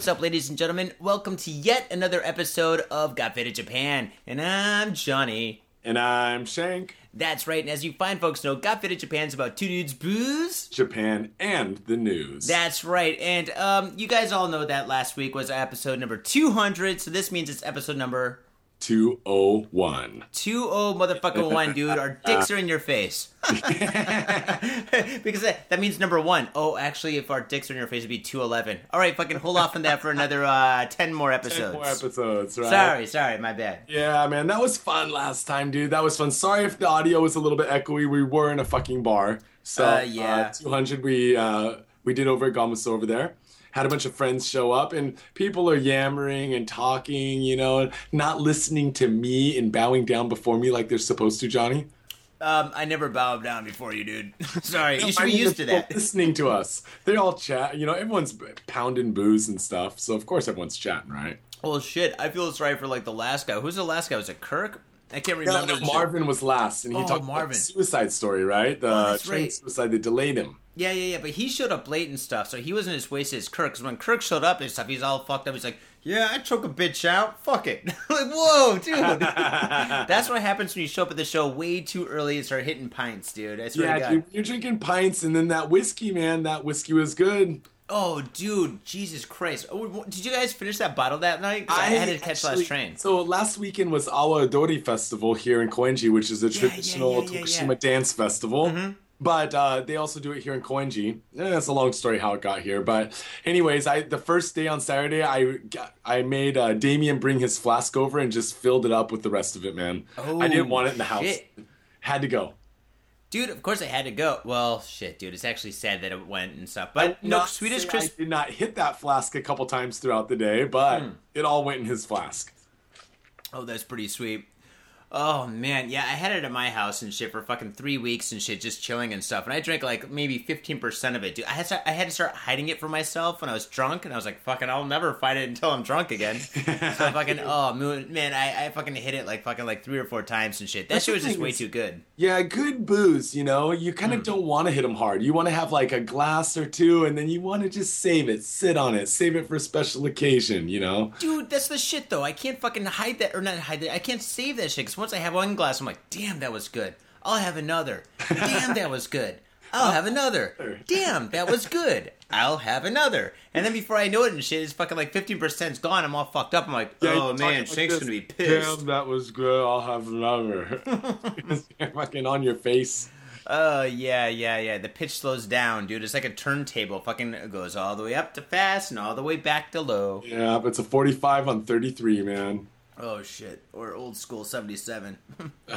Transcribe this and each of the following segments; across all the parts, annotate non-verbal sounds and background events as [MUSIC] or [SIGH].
What's up, ladies and gentlemen? Welcome to yet another episode of Got Faded Japan, and I'm Johnny. And I'm Shank. That's right, and as you fine folks know, Got Faded Japan's about two dudes, booze. Japan and the news. That's right, and um, you guys all know that last week was episode number 200, so this means it's episode number 201. 20 motherfucking one, dude. Our dicks are in your face. [LAUGHS] because that, that means number one. Oh, actually, if our dicks are in your face, it'd be 211. All right, fucking hold off on that for another uh, 10 more episodes. 10 more episodes, right? Sorry, sorry, my bad. Yeah, man, that was fun last time, dude. That was fun. Sorry if the audio was a little bit echoey. We were in a fucking bar. So, Uh, yeah. 200 we uh, we did over at Gamas over there. Had a bunch of friends show up, and people are yammering and talking, you know, not listening to me and bowing down before me like they're supposed to, Johnny. Um, I never bowed down before you, dude. [LAUGHS] sorry, you should be used to that. Listening to us, they all chat. You know, everyone's pounding booze and stuff, so of course everyone's chatting, right? Well, shit, I feel sorry for like the last guy. Who's the last guy? Was it Kirk? I can't remember. no, shit. Marvin was last, and he Oh, talked Marvin. about the suicide story, right? The Oh, train right. suicide. They delayed him. Yeah, yeah, yeah. But he showed up late and stuff, so he wasn't as wasted as Kirk. Because when Kirk showed up and stuff, he's all fucked up. He's like, "Yeah, I choke a bitch out. Fuck it." [LAUGHS] like, whoa, dude. [LAUGHS] That's what happens when you show up at the show way too early and start hitting pints, dude. I swear to Yeah, dude, you're drinking pints, and then that whiskey, man. That whiskey was good. Oh, dude, Jesus Christ! Oh, did you guys finish that bottle that night? I, had to catch actually- last train. So last weekend was Awa Odori Festival here in Koenji, which is a traditional yeah, yeah, Tokushima yeah. dance festival. Mm-hmm. But uh, they also do it here in Koenji. Eh, That's a long story how it got here. But anyways, I the first day on Saturday, I I made uh, Damien bring his flask over and just filled it up with the rest of it, man. I didn't want it in the house. shit. Had to go. Dude, of course I had to go. Well, shit, dude, it's actually sad that it went and stuff. But no, Swedish Chris. I did not hit that flask a couple times throughout the day, but Hmm. it all went in his flask. Oh, that's pretty sweet. Oh man, yeah, I had it at my house and shit for fucking three weeks and shit, just chilling and stuff. And I drank like maybe fifteen percent of it, dude. I had to, I had to start hiding it from myself when I was drunk, and I was like, "Fucking, I'll never find it until I'm drunk again." [LAUGHS] so I fucking, oh man, I, I fucking hit it like fucking like three or four times and shit. That That's shit was just way too good. Yeah, good booze, you know. You kind of hmm. don't want to hit them hard. You want to have like a glass or two, and then you want to just save it, sit on it, save it for a special occasion, you know. Dude, that's the shit though. I can't fucking hide that or not hide that. I can't save that shit because once I have one glass, I'm like, damn, that was good. I'll have another. [LAUGHS] Damn, that was good. I'll have another. Damn, that was good. I'll have another. And then before I know it and shit, it's fucking like 15%'s gone. I'm all fucked up. I'm like, Yeah, oh you're man, like Shank's this, gonna be pissed. Damn, that was good. I'll have another. You're [LAUGHS] [LAUGHS] fucking on your face. Oh yeah, yeah, yeah. The pitch slows down, dude. It's like a turntable. Fucking goes all the way up to fast and all the way back to low. Yeah, but it's a 45 on 33, man. Oh shit. Or old school 77. [LAUGHS] [LAUGHS]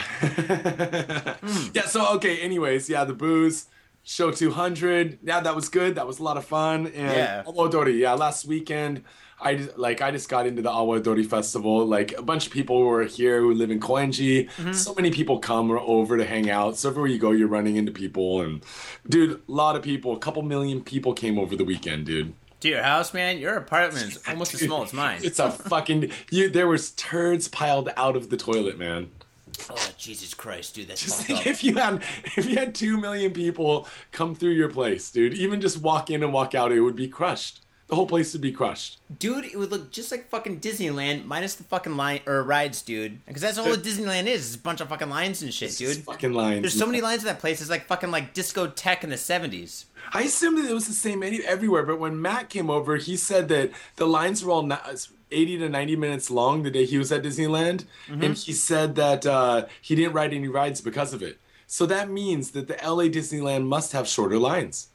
yeah, so okay, anyways, yeah, the booze, show 200. Yeah, that was good. That was a lot of fun. And Yeah. Awadori, yeah, last weekend, I just- like I just got into the Awadori festival. Like a bunch of people were here who live in Koenji. Mm-hmm. So many people come or over to hang out. So everywhere you go, you're running into people. And dude, a lot of people, a couple million people came over the weekend, dude. To your house, man, your apartment's [LAUGHS] almost as small as mine. It's a fucking you. There was turds piled out of the toilet, man. Oh Jesus Christ, dude, that's Just think up. if you had if you had two million people come through your place, dude, even just walk in and walk out, it would be crushed. The whole place would be crushed. Dude, it would look just like fucking Disneyland minus the fucking line or rides, dude. Because that's all that Disneyland is. It's a bunch of fucking lines and shit, It's dude. fucking lines. There's so many lines in that place. It's like fucking like discotheque in the '70s. I assumed that it was the same any- everywhere, but when Matt came over, he said that the lines were all na- 80 to 90 minutes long the day he was at Disneyland, Mm-hmm. and he said that uh, he didn't ride any rides because of it. So that means that the LA Disneyland must have shorter lines.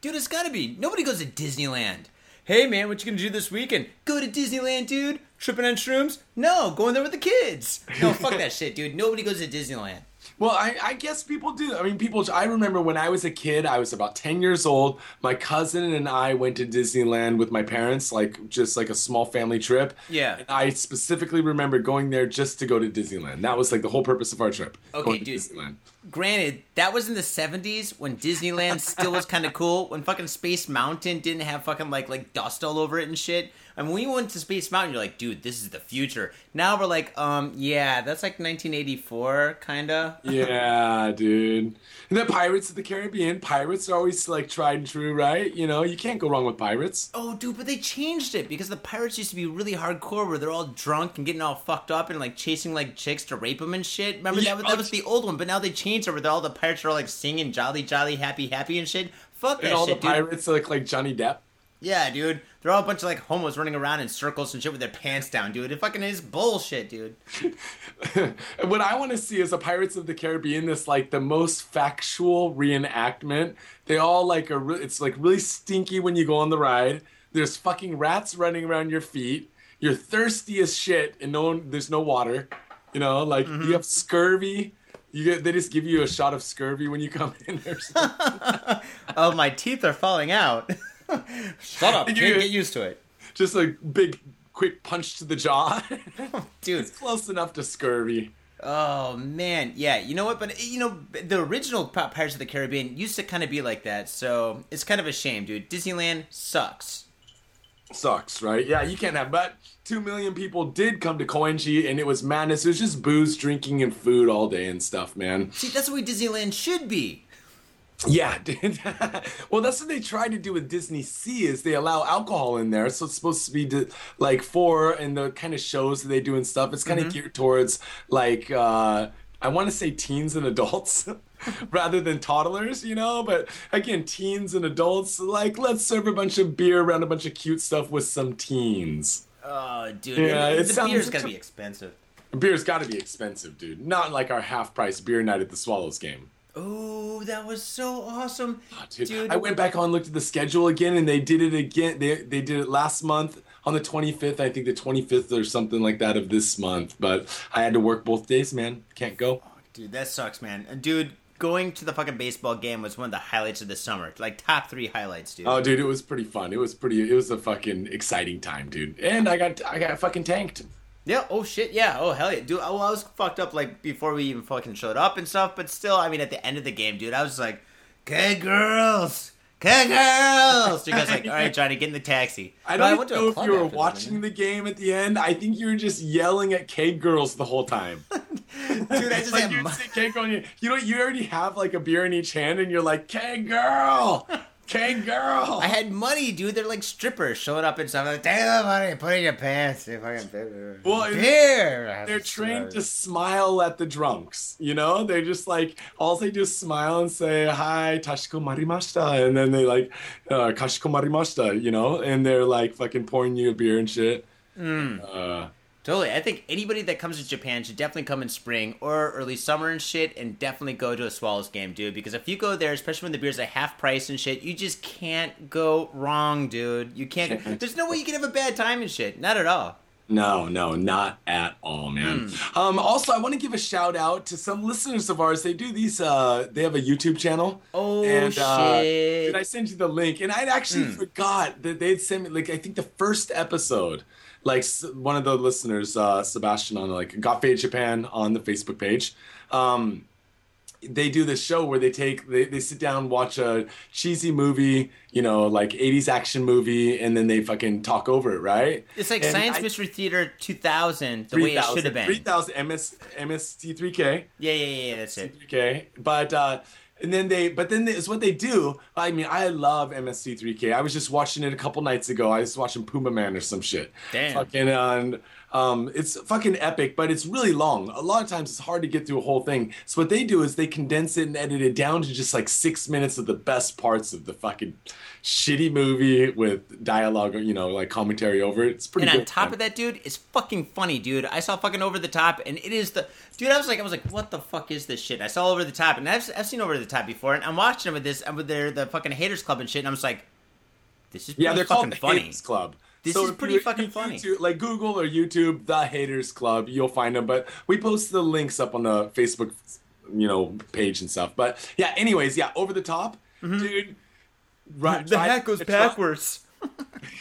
Dude, it's gotta be. Nobody goes to Disneyland. Hey man, what you gonna do this weekend? Go to Disneyland, dude? Tripping on shrooms? No, going there with the kids. No, fuck [LAUGHS] that shit, dude. Nobody goes to Disneyland. Well, I, I guess people do. I mean, people. I remember when I was a kid, I was about 10 years old. My cousin and I went to Disneyland with my parents, like just like a small family trip. Yeah. And I specifically remember going there just to go to Disneyland. That was like the whole purpose of our trip. Okay, dude. Disneyland. Granted, that was in the '70s when Disneyland still was kind of cool. When fucking Space Mountain didn't have fucking like like dust all over it and shit. Mean, when you went to Space Mountain, you're like, dude, this is the future. Now we're like, um, yeah, that's like 1984, kinda. [LAUGHS] yeah, dude. And the Pirates of the Caribbean, pirates are always like tried and true, right? You know, you can't go wrong with pirates. Oh, dude, but they changed it because the pirates used to be really hardcore, where they're all drunk and getting all fucked up and like chasing like chicks to rape them and shit. Remember Yeah, that? Was, that was the old one, but now they changed it where all the pirates are all like singing jolly, jolly, happy, happy and shit. Fuck that shit. And all shit, the dude. pirates look like Johnny Depp. Yeah, dude. They're all a bunch of like homos running around in circles and shit with their pants down, dude. It fucking is bullshit, dude. [LAUGHS] what I want to see is a Pirates of the Caribbean. This like the most factual reenactment. They all like are. Re- it's like really stinky when you go on the ride. There's fucking rats running around your feet. You're thirsty as shit, and no one. There's no water. You know, like Mm-hmm. you have scurvy. You get. They just give you a shot of scurvy when you come [LAUGHS] in. Or something. [LAUGHS] Oh, my teeth are falling out. Shut up. [LAUGHS] Can't You- get used to it. just a big, quick punch to the jaw. [LAUGHS] Dude. it's close enough to scurvy. Oh man, yeah. You know what? But eh, you know, the original Pi- Pirates of the Caribbean used to kind of be like that. So it's kind of a shame, dude. Disneyland sucks. sucks, right? Yeah, you can't have. But two million people did come to Koenji, and it was madness. It was just booze, drinking, and food all day and stuff, man. See, that's the way Disneyland should be. Yeah, [LAUGHS] dude. well, that's what they tried to do with Disney Sea is they allow alcohol in there, so it's supposed to be like for and the kind of shows that they do and stuff. It's kind of geared towards like uh, I want to say teens and adults. [LAUGHS] rather than toddlers, you know, but again, teens and adults, like, let's serve a bunch of beer around a bunch of cute stuff with some teens. Oh, dude. Yeah, the it sounds beer's gotta be expensive. Beer's got to be expensive, dude. Not like our half price beer night at the Swallows game. Oh, that was so awesome, Oh, Dude, dude. I went back on, looked at the schedule again, and they did it again. They they did it last month on the 25th. I think the 25th or something like that of this month. But I had to work both days, man. Can't go. Oh, dude, that sucks, man. Dude, going to the fucking baseball game was one of the highlights of the summer. Like top three highlights, dude. Oh, dude, it was pretty fun. It was pretty. It was a fucking exciting time, dude. And I got I got fucking tanked. Yeah. Oh shit. Yeah. Oh hell yeah, dude. Oh, I was fucked up like before we even fucking showed up and stuff. But still, I mean, at the end of the game, dude, I was like, "Okay, girls, okay, girls." You guys like, "All right, Johnny, get in the taxi." I don't went to a know if you were watching the game at the end. I think you were just yelling at K girls the whole time. [LAUGHS] dude. I [LAUGHS] just like had see K girl, you, you know, you already have like a beer in each hand, and you're like, K girl, [LAUGHS] K girl. I had money, dude. They're like strippers showing up and stuff. I'm like, take the money, put it in your pants. Fucking Well, beer. They're trained to smile at the drunks, you know? They just like, all they do is smile and say, hi, kashiko marimashita. And then they like, uh, kashiko marimashita, you know? And they're like fucking pouring you a beer and shit. Uh, Totally. I think anybody that comes to Japan should definitely come in spring or early summer and shit and definitely go to a Swallows game, dude. Because if you go there, especially when the beer's at half price and shit, you just can't go wrong, dude. You can't. [LAUGHS] There's no way you can have a bad time and shit. Not at all. no, no, not at all, man. Hmm. Um, also, I want to give a shout out to some listeners of ours. They do these, uh, they have a YouTube channel. Oh, and, uh, shit. Did I send you the link? And I actually Hmm. forgot that they'd sent me like I think the first episode, like one of the listeners, uh, Sebastian on like Got Fade Japan on the Facebook page. Um, they do this show where they take they, they sit down watch a cheesy movie you know like 80s action movie and then they fucking talk over it right It's like And Science I- Mystery Theater 2000, the way it should have been. 3000 MS, MST3K Yeah, yeah, yeah, yeah, that's it. Okay, but uh, and then they, but then it's what they do. I mean, I love MST3K. I was just watching it a couple nights ago. I was watching Puma Man or some shit. Damn. Fucking uh, and um, it's fucking epic, but it's really long. A lot of times it's hard to get through a whole thing. So what they do is they condense it and edit it down to just like six minutes of the best parts of the fucking shitty movie with dialogue, you know, like commentary over it. It's pretty. And on top of that, dude, it's fucking funny, dude. I saw fucking over the top, and it is the dude. I was like, I was like, what the fuck is this shit? I saw over the top, and I've, I've seen over the top before, and I'm watching it with this, and with their the fucking haters club and shit, and I'm just like, this is pretty Yeah, they're fucking called the funny. Haters Club. This So is pretty fucking funny. YouTube- like Google or YouTube, the Haters Club, you'll find them. But we post the links up on the Facebook, you know, page and stuff. But yeah, anyways, yeah, over the top, dude. Right, Mm-hmm. The hat goes backwards,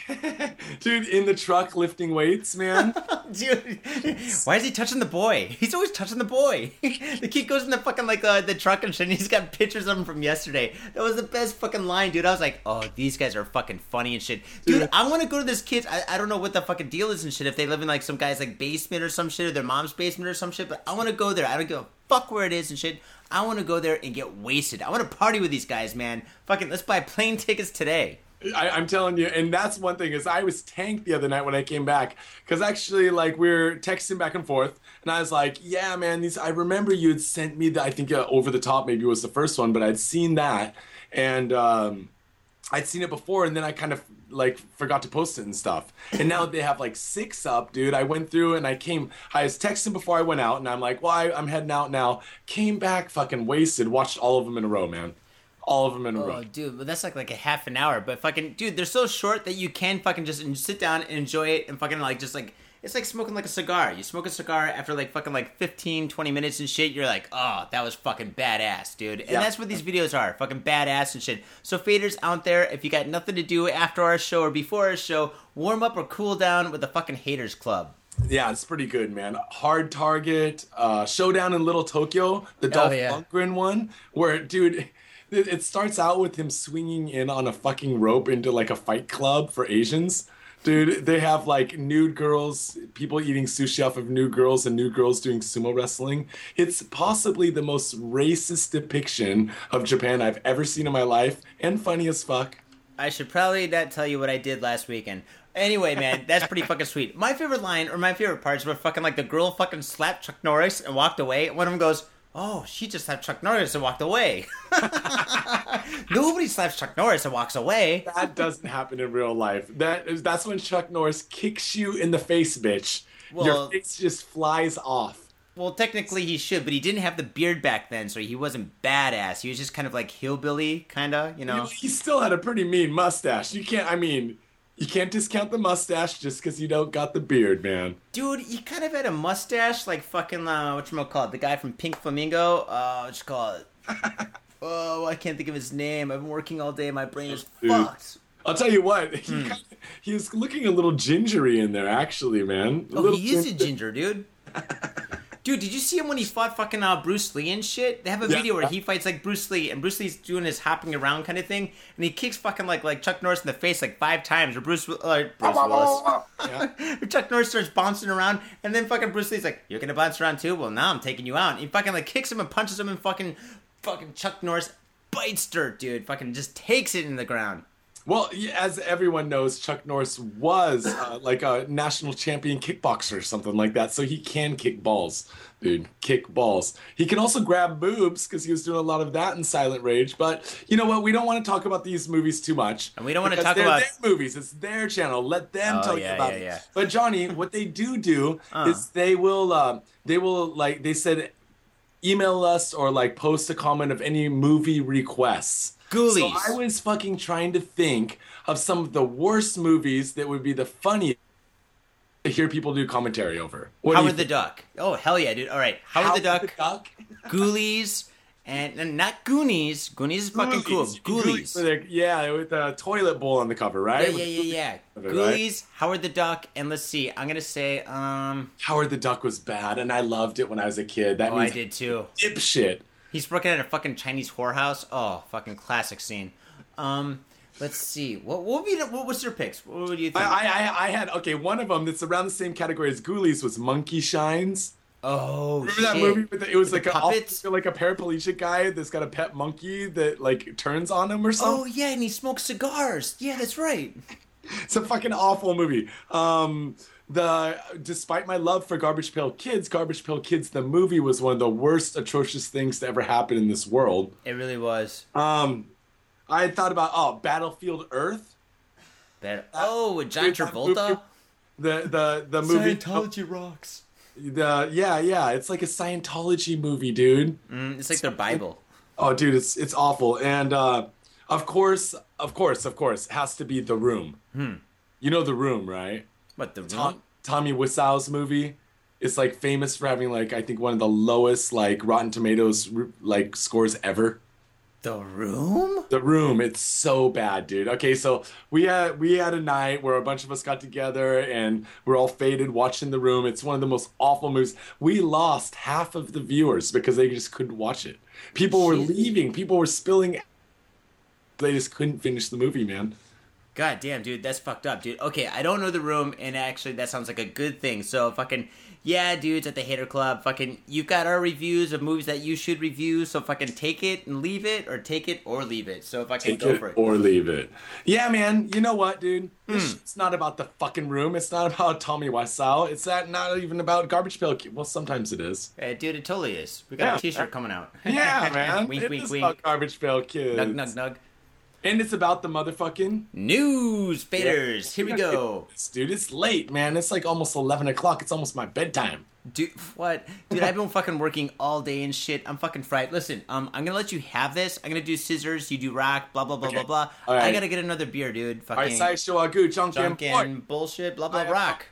[LAUGHS] dude. In the truck lifting weights, man. [LAUGHS] dude. Why is he touching the boy? He's always touching the boy. [LAUGHS] the kid goes in the fucking like uh, the truck and shit. And he's got pictures of him from yesterday. That was the best fucking line, dude. I was like, oh, these guys are fucking funny and shit, dude. Dude. I want to go to this kid's. I, I don't know what the fucking deal is and shit. If they live in like some guy's like basement or some shit, or their mom's basement or some shit, but I want to go there. I don't give a fuck where it is and shit. I want to go there and get wasted. I want to party with these guys, man. Fucking, let's buy plane tickets today. I, I'm telling you, and that's one thing is I was tanked the other night when I came back because actually, like, we are texting back and forth, and I was like, "Yeah, man, these." I remember you had sent me the. I think uh, over the top maybe was the first one, but I'd seen that, and um, I'd seen it before, and then I kind of like forgot to post it and stuff. And now they have like six up, dude. I went through and I came. I was texting before I went out, and I'm like, "Well, I, I'm heading out now." Came back, fucking wasted. Watched all of them in a row, man all of them in a row. Oh, dude, but that's like like a half an hour. But fucking, dude, they're so short that you can fucking just sit down and enjoy it and fucking like just like it's like smoking like a cigar. You smoke a cigar after like fucking like 15, 20 minutes and shit. You're like, oh, that was fucking badass, dude. And Yeah. that's what these videos are, fucking badass and shit. So faders out there, if you got nothing to do after our show or before our show, warm up or cool down with the fucking haters club. Yeah, it's pretty good, man. Hard Target, uh, Showdown in Little Tokyo, the Dolph Oh, yeah. Lundgren one, where dude, it, it starts out with him swinging in on a fucking rope into like a fight club for Asians. Dude, they have like nude girls, people eating sushi off of nude girls, and nude girls doing sumo wrestling. It's possibly the most racist depiction of Japan I've ever seen in my life, and funny as fuck. I should probably not tell you what I did last weekend. Anyway, man, that's pretty [LAUGHS] fucking sweet. My favorite line or my favorite parts were fucking like the girl fucking slapped Chuck Norris and walked away. One of them goes, "Oh, she just slapped Chuck Norris and walked away." [LAUGHS] Nobody slaps Chuck Norris and walks away. That doesn't happen in real life. That is that's when Chuck Norris kicks you in the face, bitch. Well- Your face just flies off. Well, technically he should, but he didn't have the beard back then, so he wasn't badass. He was just kind of like hillbilly, kind of, you know. He still had a pretty mean mustache. You can't. I mean, you can't discount the mustache just because you don't got the beard, man. Dude, he kind of had a mustache like fucking uh, what you call it? The guy from Pink Flamingo. Uh, what you call it? [LAUGHS] oh, I can't think of his name. I've been working all day. My brain is Dude. fucked. I'll tell you what. He Hmm. he was looking a little gingery in there, actually, man. A Oh, he is a ginger- ginger, dude. [LAUGHS] Dude, did you see him when he fought fucking uh, Bruce Lee and shit? They have a Yeah. video where he fights like Bruce Lee, and Bruce Lee's doing his hopping around kind of thing, and he kicks fucking like like Chuck Norris in the face like five times, or Bruce uh, Bruce Willis. Yeah. [LAUGHS] Chuck Norris starts bouncing around, and then fucking Bruce Lee's like, "You're gonna bounce around too? Well, now I'm taking you out." And he fucking like kicks him and punches him, and fucking fucking Chuck Norris bites dirt, dude. Fucking just takes it in the ground. Well, as everyone knows, Chuck Norris was uh, like a national champion kickboxer or something like that, so he can kick balls, dude. Kick balls. He can also grab boobs because he was doing a lot of that in Silent Rage. But you know what? We don't want to talk about these movies too much. And we don't wanna talk they're about- their movies. It's their channel. Let them Oh, tell yeah, about yeah, it. yeah. But Johnny, what they do do Uh. is they will uh, they will like they said email us or like post a comment of any movie requests. Ghoulies. So I was fucking trying to think of some of the worst movies that would be the funniest to hear people do commentary over. What Howard the? Duck. Oh hell yeah, dude. All right, Howard, the Duck, Duck? Ghoulies, and, and not Goonies. Goonies is fucking cool. Goonies. Ghoulies. with a- yeah, with a toilet bowl on the cover, right? yeah, yeah, yeah. Of it, right? Howard the Duck, and let's see. I'm gonna say, um, Howard the Duck was bad, and I loved it when I was a kid. That oh, I did too. dipshit. He's working at a fucking Chinese whorehouse. Oh, fucking classic scene. Um, let's see. What what would be the, what was your picks? What would you think? I, I, I- had okay. One of them that's around the same category as Ghoulies was Monkey Shines. oh, Remember that movie? With the, it was With like a puppets? like a paraplegic guy that's got a pet monkey that like turns on him or something. Oh yeah, and he smokes cigars. Yeah, that's right. It's a fucking awful movie. Um, the despite my love for Garbage Pail Kids, Garbage Pail Kids the movie was one of the worst atrocious things to ever happen in this world. It really was. Um, I had thought about oh Battlefield Earth, That, oh, with John Travolta. movie- the the the movie. Scientology rocks. The yeah yeah, it's like a Scientology movie, dude. Mm, it's like their Bible. Oh, dude, it's it's awful. And uh, of course, of course, of course, has to be The Room. Hmm. You know The Room, right? What the Tom. Tommy Wiseau's movie is like famous for having like I think one of the lowest like Rotten Tomatoes like scores ever. The room? The Room, it's so bad, dude. Okay, so we had we had a night where a bunch of us got together and we're all faded watching The Room. It's one of the most awful movies. We lost half of the viewers because they just couldn't watch it. People were leaving. People were spilling. They just couldn't finish the movie, man. God damn, dude, that's fucked up, dude. Okay, I don't know the room, and actually, that sounds like a good thing. So, fucking, yeah, dudes at the Hater Club, fucking, you've got our reviews of movies that you should review. So, fucking, take it and leave it, or take it or leave it. So, if I can Take go it for it. or leave it. Yeah, man. You know what, dude? This shit's not about the fucking room. It's not about Tommy Wiseau. It's that not even about Garbage Pail Well, sometimes it is. Uh, dude, it totally is. We got Yeah. a T-shirt coming out. Yeah, [LAUGHS] man. wink, it wink, wink. about Garbage Pail Kids. Nug, nug, nug. And it's about the motherfucking News faders. Here we [LAUGHS] go. Dude, it's late, man. It's like almost 11 o'clock. It's almost my bedtime. Dude, what? Dude, I've been fucking working all day and shit. I'm fucking fried. Listen, um, I'm gonna let you have this. I'm gonna do scissors. You do rock. Blah blah blah Okay. blah blah. All right. I gotta get another beer, dude. Fucking all right, Sideshow Agu, Janken bullshit. Blah blah I- rock.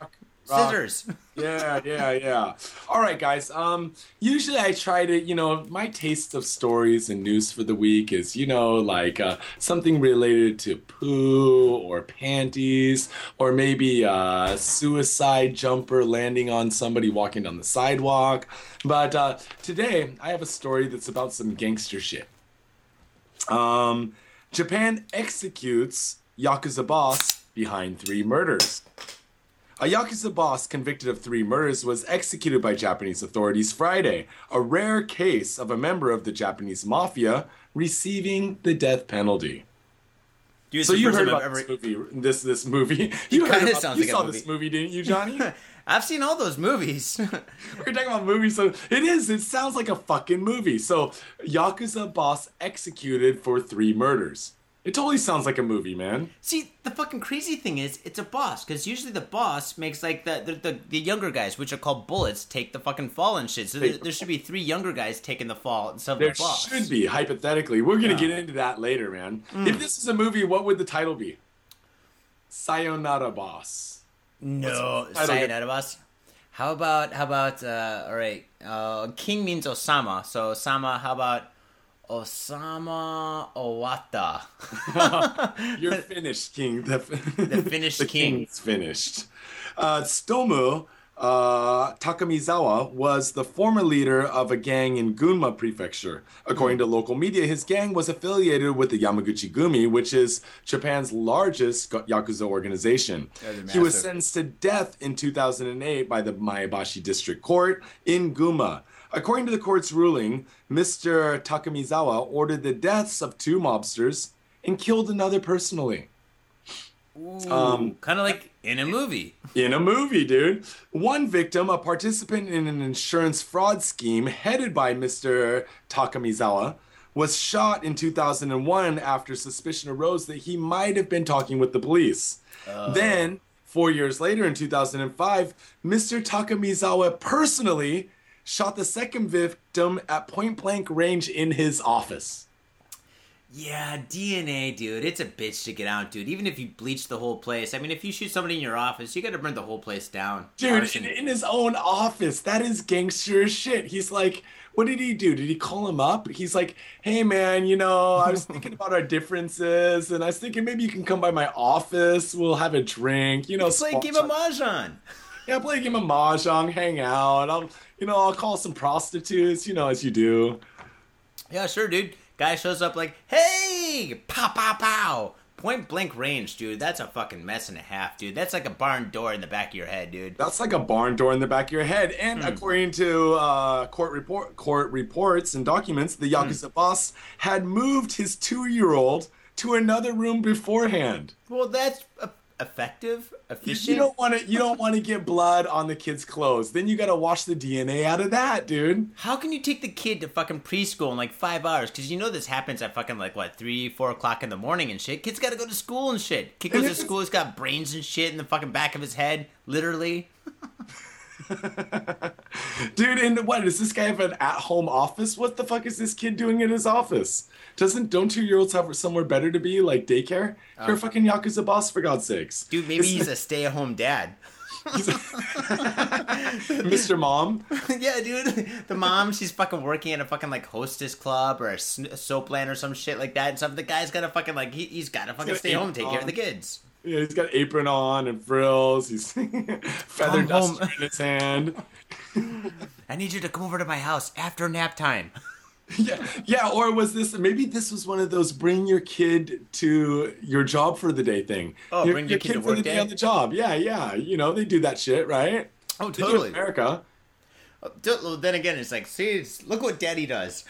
Rock. Scissors. [LAUGHS] yeah, yeah, yeah. All right, guys. Um, usually I try to, you know, my taste of stories and news for the week is, you know, like uh, something related to poo or panties, or maybe a suicide jumper landing on somebody walking down the sidewalk. But uh, today I have a story that's about some gangster shit. Um, Japan executes Yakuza boss behind three murders. A Yakuza boss convicted of three murders was executed by Japanese authorities Friday, a rare case of a member of the Japanese mafia receiving the death penalty. It's So you heard about I've this movie? This this movie? [LAUGHS] You heard about, you like saw movie. this movie, didn't you, Johnny? [LAUGHS] I've seen all those movies. [LAUGHS] We're talking about movies, so it is. It sounds like a fucking movie. So Yakuza boss executed for three murders. It totally sounds like a movie, man. See, the fucking crazy thing is, it's a boss because usually the boss makes like the the, the the younger guys, which are called bullets, take the fucking fall and shit. So there, there should be three younger guys taking the fall instead of There the boss. There should be, hypothetically. We're gonna Yeah. get into that later, man. Mm. If this is a movie, what would the title be? Sayonara Boss. No, sayonara boss. How about how about uh, all right? Uh, king means Osama, so Osama. How about Osama Owata? [LAUGHS] You're [LAUGHS] finished, King. The, The finished [LAUGHS] the king. king's finished. Uh, Tsutomu uh, Takamizawa was the former leader of a gang in Gunma Prefecture. According to local media, his gang was affiliated with the Yamaguchi Gumi, which is Japan's largest yakuza organization. He was sentenced to death in 2008 by the Maebashi District Court in Gunma. According to the court's ruling, Mr. Takamizawa ordered the deaths of two mobsters and killed another personally. Um, kind of like in a movie. in a movie, dude. One victim, a participant in an insurance fraud scheme headed by Mr. Takamizawa, was shot in 2001 after suspicion arose that he might have been talking with the police. Then, four years later in 2005, Mr. Takamizawa personally shot the second victim at point blank range in his office. Yeah, DNA, dude. It's a bitch to get out, dude. Even if you bleach the whole place. I mean, if you shoot somebody in your office, you got to burn the whole place down. Dude, in, in his own office. That is gangster shit. He's like, what did he do? Did he call him up? He's like, hey man, you know, I was [LAUGHS] thinking about our differences and I was thinking maybe you can come by my office. We'll have a drink, you know. Play a game of mahjong. Yeah, play a game of mahjong, hang out. I'll, you know, I'll call some prostitutes, you know, as you do. Yeah, sure, dude. Guy shows up like, hey, pow, pow, pow. Point blank range, dude. That's a fucking mess and a half, dude. That's like a barn door in the back of your head, dude. That's like a barn door in the back of your head. And Hmm. according to uh, court report, court reports and documents, the Hmm. Yakuza boss had moved his two-year-old to another room beforehand. Well, that's uh, effective, efficient. you don't want to. You don't want to get blood on the kid's clothes. Then you got to wash the DNA out of that, dude. How can you take the kid to fucking preschool in like five hours? Because you know this happens at fucking like what three, four o'clock in the morning and shit. Kid's got to go to school and shit. Kid goes to school, he's got brains and shit in the fucking back of his head, literally. [LAUGHS] [LAUGHS] Dude, and what does this guy have an at-home office? What the fuck is this kid doing in his office? Doesn't don't two-year-olds have somewhere better to be, like daycare? Oh. You're a fucking yakuza boss, for God's sakes. Dude, maybe he's a stay-at-home dad. [LAUGHS] Mr. Mom. [LAUGHS] yeah, dude. The mom, she's fucking working at a fucking like hostess club or a, soap land or some shit like that. And some the guy's got to fucking like he, he's got to fucking stay home take care of the kids. Yeah, he's got apron on and frills. He's [LAUGHS] feather Come home. duster in his hand. [LAUGHS] I need you to come over to my house after nap time. [LAUGHS] yeah, yeah. Or was this maybe this was one of those bring your kid to your job for the day thing? Oh, your, bring your kid to for the day day? on the job. Yeah, yeah. You know they do that shit, right? Oh, They do it in totally. America. Then again, it's like, see, look what daddy does.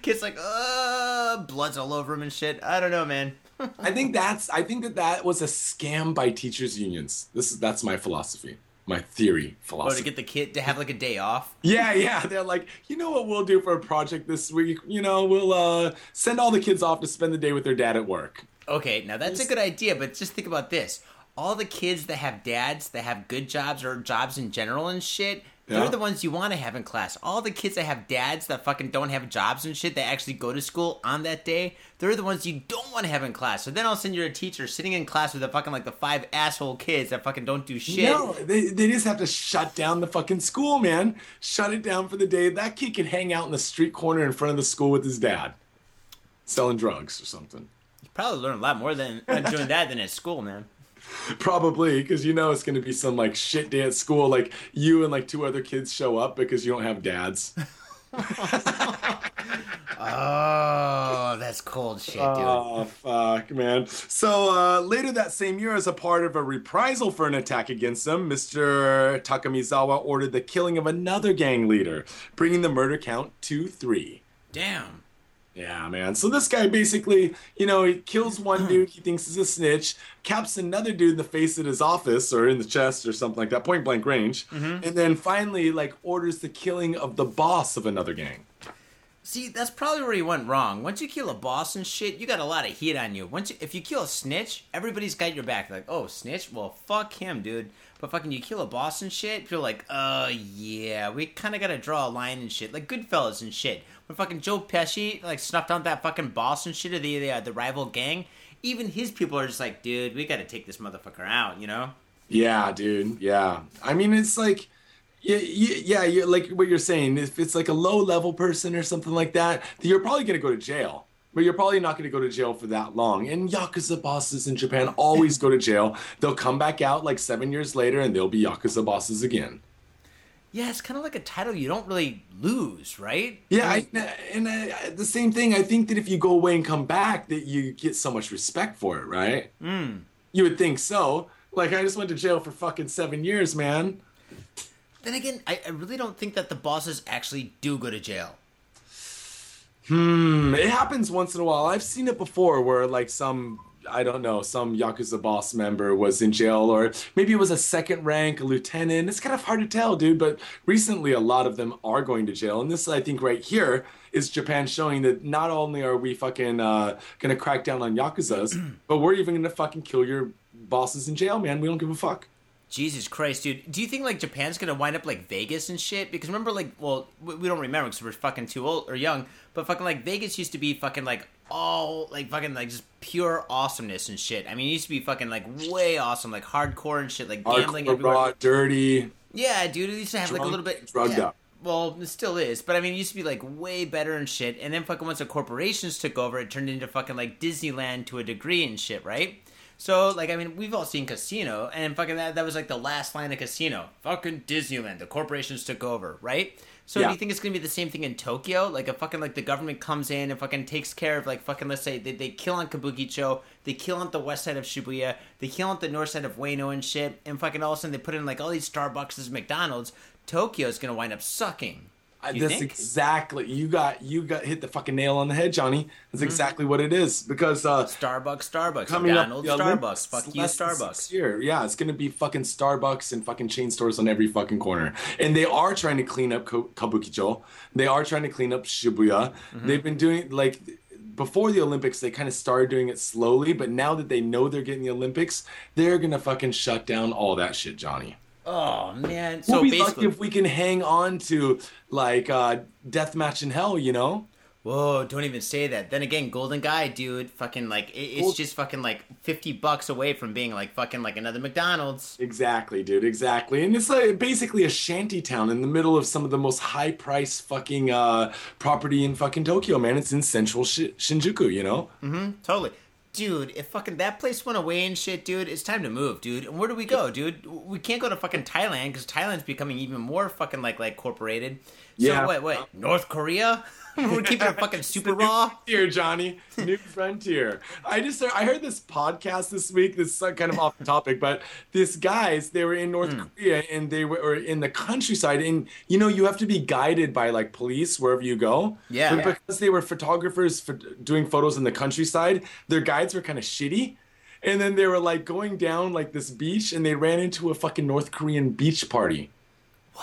Kid's like, uh, blood's all over him and shit. I don't know, man. I think that's I think that that was a scam by teachers unions. This is that's my philosophy, my theory Or philosophy. to get the kid to have like a day off. Yeah, yeah. They're like, you know what we'll do for a project this week? You know, we'll uh, send all the kids off to spend the day with their dad at work. Okay, now that's a good idea, but just think about this. All the kids that have dads that have good jobs or jobs in general and shit, Yeah. they're the ones you want to have in class. All the kids that have dads that fucking don't have jobs and shit that actually go to school on that day, they're the ones you don't want to have in class. So then all of a sudden you're a teacher sitting in class with the fucking like the five asshole kids that fucking don't do shit. No, they, they just have to shut down the fucking school, man. Shut it down for the day. That kid can hang out in the street corner in front of the school with his dad, selling drugs or something. You probably learn a lot more than uh, doing that than at school, man. [LAUGHS] Probably, because you know it's going to be some like shit day at school. Like you and like two other kids show up because you don't have dads. [LAUGHS] Oh, that's cold shit, dude. Oh, fuck, man. So uh, later that same year, as a part of a reprisal for an attack against them, Mr. Takamizawa ordered the killing of another gang leader, bringing the murder count to three. Damn. Yeah, man. So this guy basically, you know, he kills one [CLEARS THROAT] dude he thinks is a snitch, caps another dude in the face at his office or in the chest or something like that, point blank range, mm-hmm. and then finally, like, orders the killing of the boss of another gang. See, that's probably where he went wrong. Once you kill a boss and shit, you got a lot of heat on you. Once you, if you kill a snitch, everybody's got your back. Like, oh, snitch? Well, fuck him, dude. But fucking, you kill a boss and shit, are like, uh, yeah, we kind of got to draw a line and shit, like Goodfellas and shit. When fucking Joe Pesci like snuffed out that fucking boss and shit of the the, uh, the rival gang, even his people are just like, dude, we got to take this motherfucker out, you know? Yeah, dude. Yeah. I mean, it's like, yeah, yeah, yeah. Like what you're saying, if it's like a low level person or something like that, then you're probably gonna go to jail. But you're probably not gonna go to jail for that long. And yakuza bosses in Japan always go to jail. They'll come back out like seven years later, and they'll be yakuza bosses again. Yeah, it's kind of like a title you don't really lose, right? Yeah, I, and I, the same thing. I think that if you go away and come back, that you get so much respect for it, right? Mm. You would think so. Like I just went to jail for fucking seven years, man. Then again, I, I really don't think that the bosses actually do go to jail. Hmm, it happens once in a while. I've seen it before where like some I don't know, some Yakuza boss member was in jail or maybe it was a second rank, a lieutenant. It's kind of hard to tell, dude, but recently a lot of them are going to jail. And this I think right here is Japan showing that not only are we fucking uh, gonna crack down on Yakuzas, [CLEARS THROAT] but we're even gonna fucking kill your bosses in jail, man. We don't give a fuck. Jesus Christ, dude. Do you think like Japan's gonna wind up like Vegas and shit? Because remember, like, well, we don't remember because we're fucking too old or young. But fucking like Vegas used to be fucking like all like fucking like just pure awesomeness and shit. I mean, it used to be fucking like way awesome, like hardcore and shit, like gambling Hardcore, everywhere. raw, dirty. Yeah, dude. It used to have like a little bit drugged yeah. up. Well, it still is, but I mean, it used to be like way better and shit. And then fucking once the corporations took over, it turned into fucking like Disneyland to a degree and shit, right? So like, I mean, we've all seen Casino, and fucking that that was like the last line of Casino. Fucking Disneyland. The corporations took over, right? So do you think it's gonna be the same thing in Tokyo? Like, a fucking like the government comes in and fucking takes care of like fucking let's say they, they kill on Kabukicho, they kill on the west side of Shibuya, they kill on the north side of Ueno and shit, and fucking all of a sudden they put in like all these Starbucks, McDonald's. Tokyo's gonna wind up sucking. You That's think? exactly you got you got hit the fucking nail on the head, Johnny. That's exactly what it is because uh, Starbucks, Starbucks, coming up McDonald's, Olympics, Starbucks. Fuck you, Starbucks. Yeah, it's gonna be fucking Starbucks and fucking chain stores on every fucking corner. And they are trying to clean up Kabukicho. They are trying to clean up Shibuya. Mm-hmm. They've been doing like before the Olympics, they kind of started doing it slowly, but now that they know they're getting the Olympics, they're gonna fucking shut down all that shit, Johnny. Oh man. We'll So be lucky basically, if we can hang on to like uh, death match in hell, you know. whoa! Don't even say that. Then again, Golden Gai, dude, fucking like it, it's just fucking like fifty bucks away from being like fucking like another McDonald's. Exactly, dude. Exactly, and it's like basically a shanty town in the middle of some of the most high price fucking uh, property in fucking Tokyo, man. It's in central Shi Shinjuku, you know. Mm-hmm. Totally. Dude, if fucking that place went away and shit, dude, it's time to move, dude. And where do we go, dude? We can't go to fucking Thailand because Thailand's becoming even more fucking like like corporated. So Yeah. wait, wait, North Korea? [LAUGHS] We're keeping it [LAUGHS] fucking super raw. Here, Johnny, new frontier. I just I heard this podcast this week. This is kind of off the topic, but these guys they were in North Hmm. Korea and they were in the countryside. And you know you have to be guided by like police wherever you go. Yeah. But because they were photographers for doing photos in the countryside, their guides were kind of shitty. And then they were like going down like this beach, and they ran into a fucking North Korean beach party.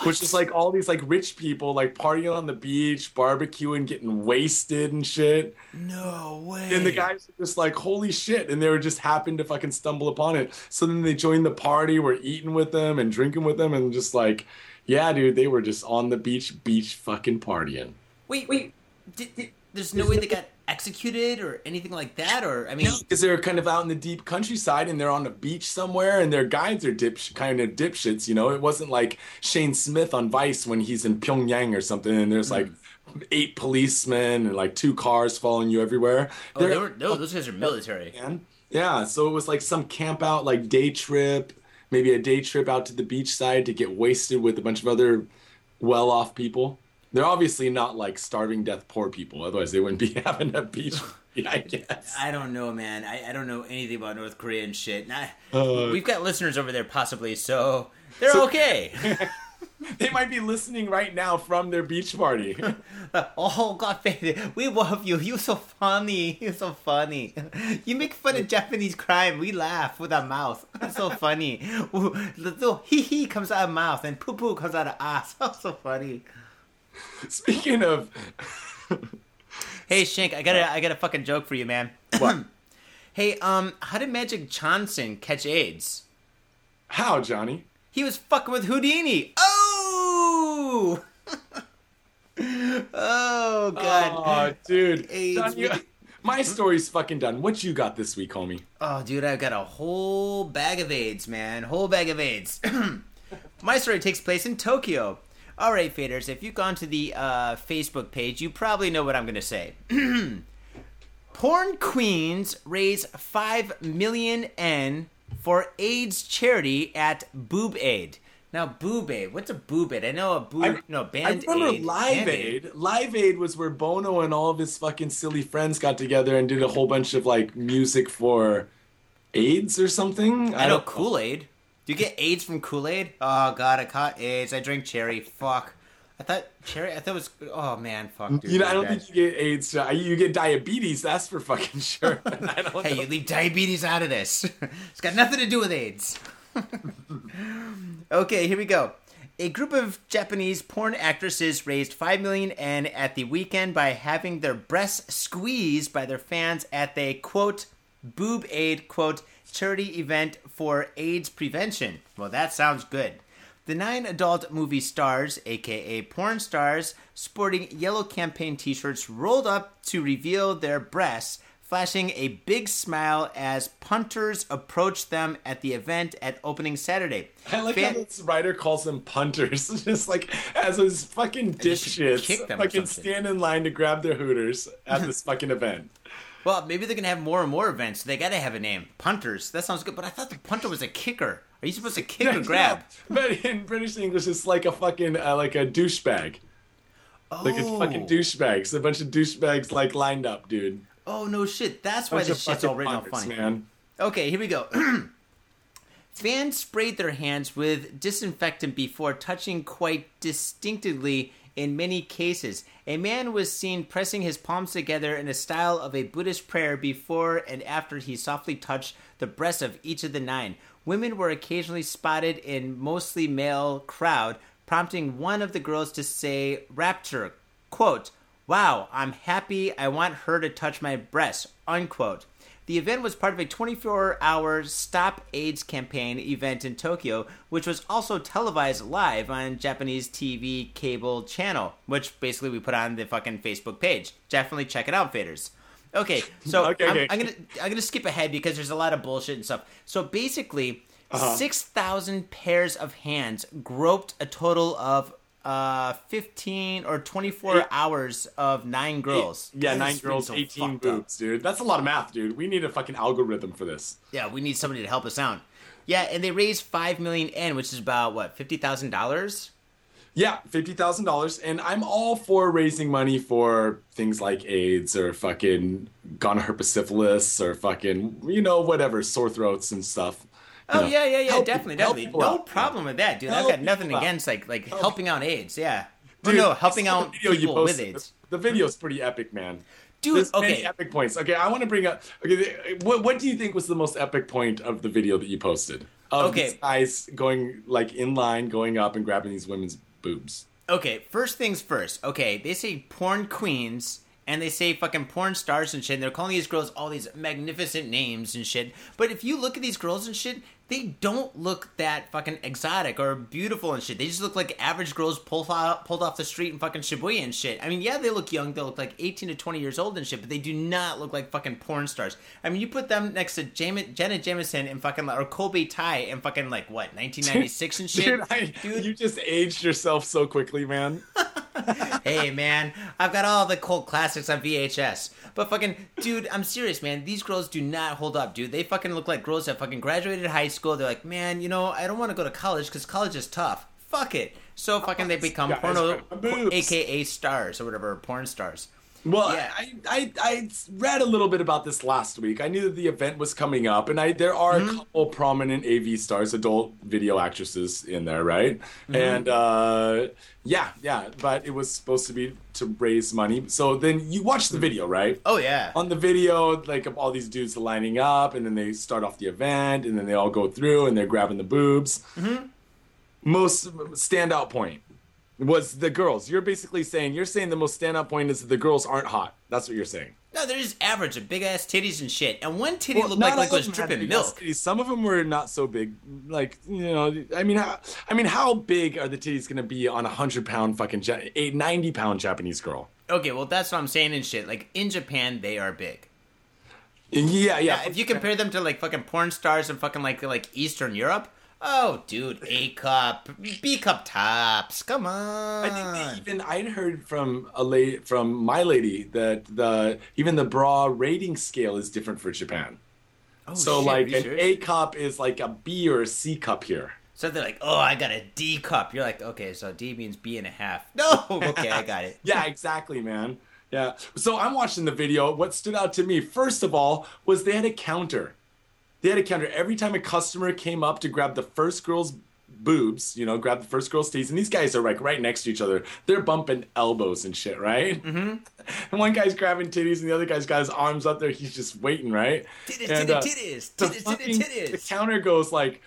Which is like all these like rich people like partying on the beach, barbecuing, getting wasted and shit. No way. And the guys are just like, holy shit. And they were just happened to fucking stumble upon it. So then they joined the party, were eating with them and drinking with them, and just like, yeah, dude, they were just on the beach, beach fucking partying. Wait, wait. Did, did, there's no way they got executed or anything like that, or I mean, Because they're kind of out in the deep countryside and they're on a beach somewhere and their guides are dip kind of dipshits, you know? It wasn't like Shane Smith on Vice when he's in Pyongyang or something and there's hmm. like eight policemen and like two cars following you everywhere. oh, were, no, those guys are military. man. Yeah, so it was like some camp out, like day trip, maybe a day trip out to the beach side to get wasted with a bunch of other well off people. They're obviously not like starving death poor people, otherwise they wouldn't be [LAUGHS] having a beach. I [LAUGHS] guess. I don't know, man. I, I don't know anything about North Korea and shit. And I, Uh, we've got listeners over there, possibly, so they're So- okay. [LAUGHS] They might be listening right now from their beach party. oh God, baby, we love you. You're so funny. You're so funny. You make fun of Japanese crime. We laugh with our mouth. It's so funny. Ooh, The little hee hee comes out of mouth and poo poo comes out of ass. Oh, so funny. [LAUGHS] Speaking of, [LAUGHS] Hey Shank, I got a I got a fucking joke for you, man. [CLEARS THROAT] what? Hey, um, how did Magic Johnson catch AIDS? How, Johnny? He was fucking with Houdini. Oh! [LAUGHS] oh god. Oh, dude. AIDS John, you- my story's fucking done. What you got this week, homie? Oh, dude, I've got a whole bag of AIDS, man. Whole bag of AIDS. [CLEARS THROAT] My story takes place in Tokyo. All right, faders, if you've gone to the uh, Facebook page, you probably know what I'm going to say. [CLEARS THROAT] Porn queens raise 5 million yen for AIDS charity at Boob Aid. Now, Boob Aid, what's a Boob Aid? I know a boob, I- no, I Band remember Aid. Live Band-Aid. Aid. Live Aid was where Bono and all of his fucking silly friends got together and did a whole bunch of like music for AIDS or something. I know Kool Aid. Do you get AIDS from Kool Aid? Oh god, I caught AIDS. I drink cherry. Fuck. I thought cherry. I thought it was. Oh man, fuck. Dude, You know, I don't bad. think you get AIDS. uh, You get diabetes. That's for fucking sure. [LAUGHS] I don't Hey, know. you leave diabetes out of this. [LAUGHS] it's got nothing to do with AIDS. [LAUGHS] okay, here we go. A group of Japanese porn actresses raised 5 million yen at the weekend by having their breasts squeezed by their fans at the quote boob aid quote charity event for AIDS prevention. Well, that sounds good. The nine adult movie stars, aka porn stars, sporting yellow campaign t shirts, rolled up to reveal their breasts, flashing a big smile as punters approached them at the event at opening Saturday. I like Fan- how this writer calls them punters, [LAUGHS] just like as those fucking They should kick dipshits fucking stand in line to grab their hooters at this fucking event. Well, maybe they're gonna have more and more events. They gotta have a name. Punters. That sounds good. But I thought the punter was a kicker. Are you supposed to [LAUGHS] kick or grab? But in British English, it's like a fucking uh, like a douchebag, Oh. like a Oh. fucking douchebags. A bunch of douchebags like lined up, dude. Oh no shit. That's why Bunch this shit's all written punters, funny. man. Okay, here we go. [CLEARS THROAT] Fans sprayed their hands with disinfectant before touching quite distinctively in many cases. A man was seen pressing his palms together in a style of a Buddhist prayer before and after he softly touched the breasts of each of the nine. Women were occasionally spotted in mostly male crowd, prompting one of the girls to say rapture, quote, Wow, I'm happy. I want her to touch my breasts. Unquote. The event was part of a 24 hour Stop AIDS campaign event in Tokyo, which was also televised live on Japanese TV cable channel, which basically we put on the fucking Facebook page. Definitely check it out, faders. Okay, [LAUGHS] so Okay, I'm, okay. I'm gonna I'm gonna skip ahead because there's a lot of bullshit and stuff. So basically, Uh-huh. six thousand pairs of hands groped a total of uh 15 or 24 Eight. hours of nine girls. Yeah, This nine girls, so 18 boobs, dude. That's a lot of math, dude. We need a fucking algorithm for this. Yeah, we need somebody to help us out. Yeah, and they raised five million yen, which is about what fifty thousand dollars. Yeah, fifty thousand dollars, and I'm all for raising money for things like AIDS or fucking gonorrhea syphilis or fucking you know whatever sore throats and stuff. Oh know, yeah, yeah, yeah, definitely, definitely. No problem with that, dude. I've got nothing against like like helping out AIDS. Yeah, Dude, no, helping out people with. AIDS. The video's pretty epic, man. Dude, There's okay. epic points. Okay, I want to bring up. Okay, what what do you think was the most epic point of the video that you posted? Of Okay. these guys going like in line, going up and grabbing these women's boobs. Okay, first things first. Okay, they say porn queens and they say fucking porn stars and shit. And they're calling these girls all these magnificent names and shit. But if you look at these girls and shit, they don't look that fucking exotic or beautiful and shit. They just look like average girls pulled off, pulled off the street in fucking Shibuya and shit. I mean, yeah, they look young. They look like 18 to 20 years old and shit, but they do not look like fucking porn stars. I mean, you put them next to Jam- Jenna Jameson and fucking, or Kobe Tai in fucking, like, what, 1996 and shit? Dude, I, Dude. you just aged yourself so quickly, man. [LAUGHS] [LAUGHS] hey man, I've got all the cult classics on VHS. But fucking, dude, I'm serious, man. These girls do not hold up, dude. They fucking look like girls that fucking graduated high school. They're like, man, you know, I don't want to go to college because college is tough. Fuck it. So fucking they become porno, grab my boobs. aka stars or whatever, porn stars. Well, Yeah. I, I I read a little bit about this last week. I knew that the event was coming up, and I there are Mm-hmm. a couple prominent AV stars, adult video actresses in there, right? Mm-hmm. And uh, yeah, yeah, but it was supposed to be to raise money. So then you watch the video, right? Oh yeah. On the video, like all these dudes lining up, and then they start off the event, and then they all go through, and they're grabbing the boobs. Mm-hmm. Most standout point was the girls. You're basically saying you're saying the most standout point is that the girls aren't hot. That's what you're saying. No, they're just average, big ass titties and shit. And one titty Well, looked like like it was dripping milk. Some of them were not so big. Like you know, I mean, how, I mean, how big are the titties going to be on a hundred pound fucking ja- eight ninety pound Japanese girl? Okay, well that's what I'm saying and shit. Like in Japan, they are big. Yeah, yeah. Yeah, if you compare them to like fucking porn stars and fucking like like Eastern Europe, oh dude, A cup, B cup tops. Come on. I think even I'd heard from a lady from my lady that the even the bra rating scale is different for Japan. oh, so shit, like an serious? A cup is like a B or a C cup here. So they're like, oh, I got a D cup. You're like, okay, so D means B and a half. [LAUGHS] No, okay, I got it. [LAUGHS] yeah, exactly, man. Yeah. So I'm watching the video. What stood out to me, first of all, was they had a counter. They had a counter. Every time a customer came up to grab the first girl's boobs, you know, grab the first girl's titties, and these guys are like right next to each other. They're bumping elbows and shit, right? Mm-hmm. And [LAUGHS] one guy's grabbing titties, and the other guy's got his arms up there. He's just waiting, right? Titties, And, titties, uh, titties, the titties, fucking- titties, The counter goes like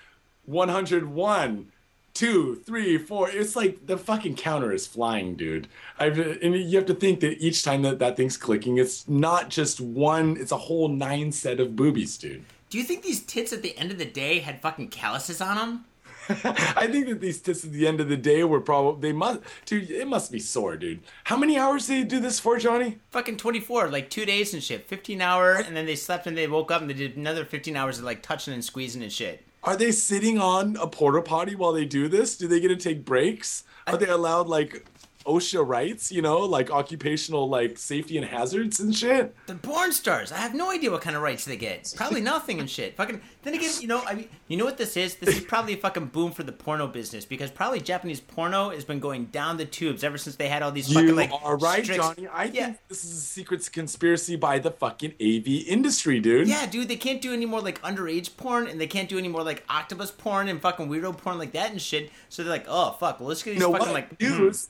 101, two, three, four. It's like the fucking counter is flying, dude. I've, and you have to think that each time that that thing's clicking, it's not just one, it's a whole nine set of boobies, dude. Do you think these tits at the end of the day had fucking calluses on them? [LAUGHS] I think that these tits at the end of the day were probably, they must, dude, it must be sore, dude. How many hours did you do this for, Johnny? Fucking 24, like two days and shit. 15 hour, and then they slept and they woke up and they did another 15 hours of like touching and squeezing and shit. Are they sitting on a porta potty while they do this? Do they get to take breaks? Are they allowed like OSHA rights, you know, like occupational like safety and hazards and shit? The porn stars. I have no idea what kind of rights they get. Probably nothing and shit. Fucking. Then again, you know, I mean, you know what this is? This is probably a fucking boom for the porno business because probably Japanese porno has been going down the tubes ever since they had all these fucking You like. are right, strict- Johnny. I yeah. think this is a secret conspiracy by the fucking AV industry, dude. Yeah, dude, they can't do any more like underage porn, and they can't do any more like octopus porn and fucking weirdo porn like that and shit. So they're like, oh fuck, well let's get You these know fucking what? like hmm. news.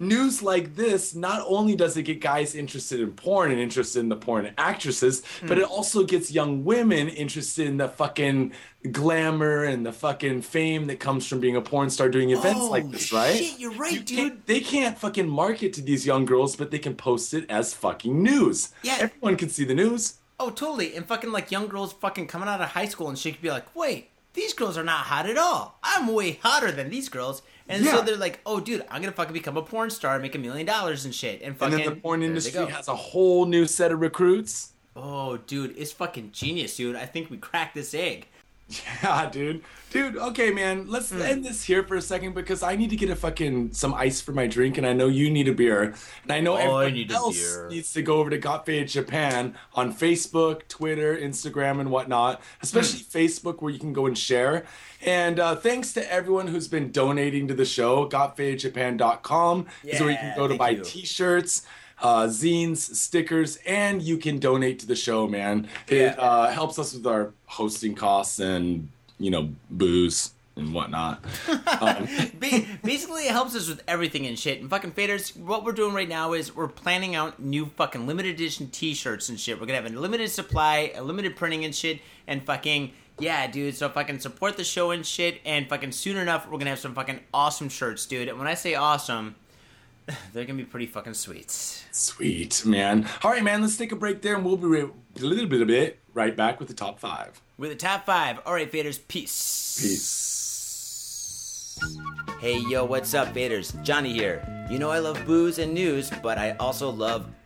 News like this not only does it get guys interested in porn and interested in the porn actresses, Hmm. but it also gets young women interested in the fucking glamour and the fucking fame that comes from being a porn star doing events Oh, like this, right? shit, you're right, You dude. can't- They can't fucking market to these young girls, but they can post it as fucking news. Yeah. Everyone can see the news. Oh, totally. And fucking like young girls fucking coming out of high school and she could be like, wait, these girls are not hot at all. I'm way hotter than these girls. And so they're like, oh, dude, I'm gonna fucking become a porn star, make a million dollars and shit. And And fucking. then the porn industry has a whole new set of recruits. Oh, dude, it's fucking genius, dude. I think we cracked this egg. Yeah, dude. Dude, okay, man. Let's Hmm. end this here for a second because I need to get a fucking some ice for my drink, and I know you need a beer, and I know Oh, everyone need else needs to go over to Got Faded Japan on Facebook, Twitter, Instagram, and whatnot. Especially Hmm. Facebook, where you can go and share. And uh, thanks to everyone who's been donating to the show. GotFadedJapan.com is where you can go to buy you. T-shirts. Uh, zines, stickers, and you can donate to the show, man. It Yeah. uh, helps us with our hosting costs and you know booze and whatnot. [LAUGHS] Um, Basically, it helps us with everything and shit. And fucking faders, what we're doing right now is we're planning out new fucking limited edition T-shirts and shit. We're gonna have a limited supply, a limited printing and shit, and fucking yeah, dude. So fucking support the show and shit. And fucking soon enough, we're gonna have some fucking awesome shirts, dude. And when I say awesome, [LAUGHS] they're gonna be pretty fucking sweet. sweet man. All right, man. Let's take a break there, and we'll be right, a little bit of it right back with the top five. With the top five, all right, faders, peace. Peace. Hey yo, what's up, Faders? Johnny here. You know I love booze and news, but I also love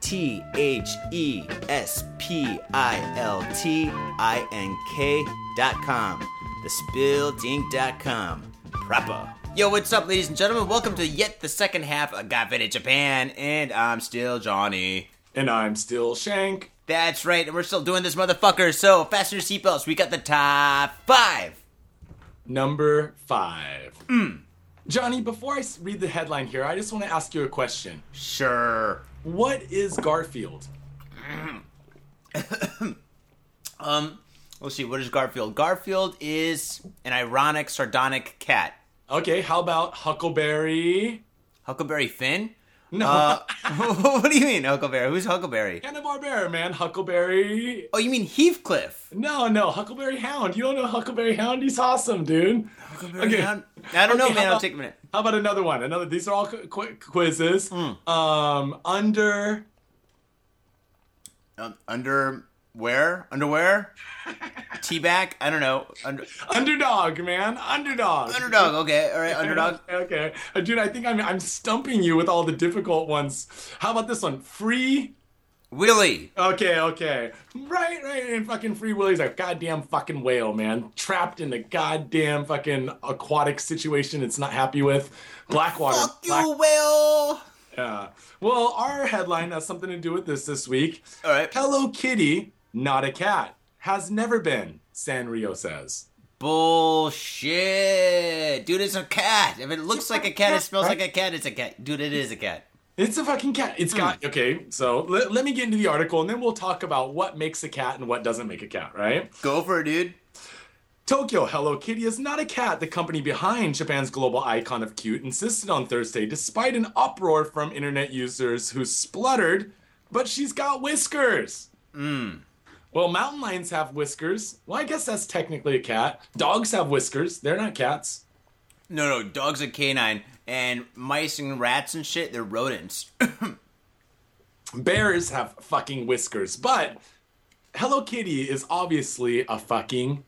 T H E S P I L T I N K dot com. Thespiltink.com. Proper. Yo, what's up, ladies and gentlemen? Welcome to yet the second half of Got Faded Japan, and I'm still Johnny. And I'm still Shank. That's right, and we're still doing this motherfucker. So fasten your seatbelts. We got the top five. Number five. Hmm. Johnny, before I read the headline here, I just want to ask you a question. Sure. What is Garfield? [COUGHS] Um, let's see. What is Garfield? Garfield is an ironic, sardonic cat. Okay, how about Huckleberry? Huckleberry Finn. No, Uh, [LAUGHS] what do you mean, Huckleberry? Who's Huckleberry? Hanna Barbera, man. Huckleberry. Oh, you mean Heathcliff? No, no, Huckleberry Hound. You don't know Huckleberry Hound? He's awesome, dude. Huckleberry Okay. Hound? I don't know, man. how I'll take a minute. How about another one? Another. These are all qu- quick quizzes. Hmm. Um, under Um, under where? Underwear? [LAUGHS] Teabag? I don't know. Under, underdog, man. Underdog. underdog. Okay. All right. Underdog. Okay, Uh, dude. I think I'm I'm stumping you with all the difficult ones. How about this one? Free. Willie. Okay, okay. Right, right. And fucking Free Willy's a goddamn fucking whale, man. Trapped in a goddamn fucking aquatic situation it's not happy with. Blackwater. Fuck Black- you, Will. Yeah. Well, our headline has something to do with this this week. All right. Hello Kitty, not a cat. Has never been, Sanrio says. Bullshit. Dude, it's a cat. If it looks like a cat, it smells like a cat, it's a cat. Dude, it is a cat. It's a fucking cat. It's got, okay, so let, let me get into the article and then we'll talk about what makes a cat and what doesn't make a cat, right? Go for it, dude. Tokyo Hello Kitty is not a cat. The company behind Japan's global icon of cute insisted on Thursday, despite an uproar from internet users who spluttered, but she's got whiskers. Hmm. Well, mountain lions have whiskers. Well, I guess that's technically a cat. Dogs have whiskers. They're not cats. No, no, dogs are canine, and mice and rats and shit, they're rodents. [COUGHS] Bears have fucking whiskers, but Hello Kitty is obviously a fucking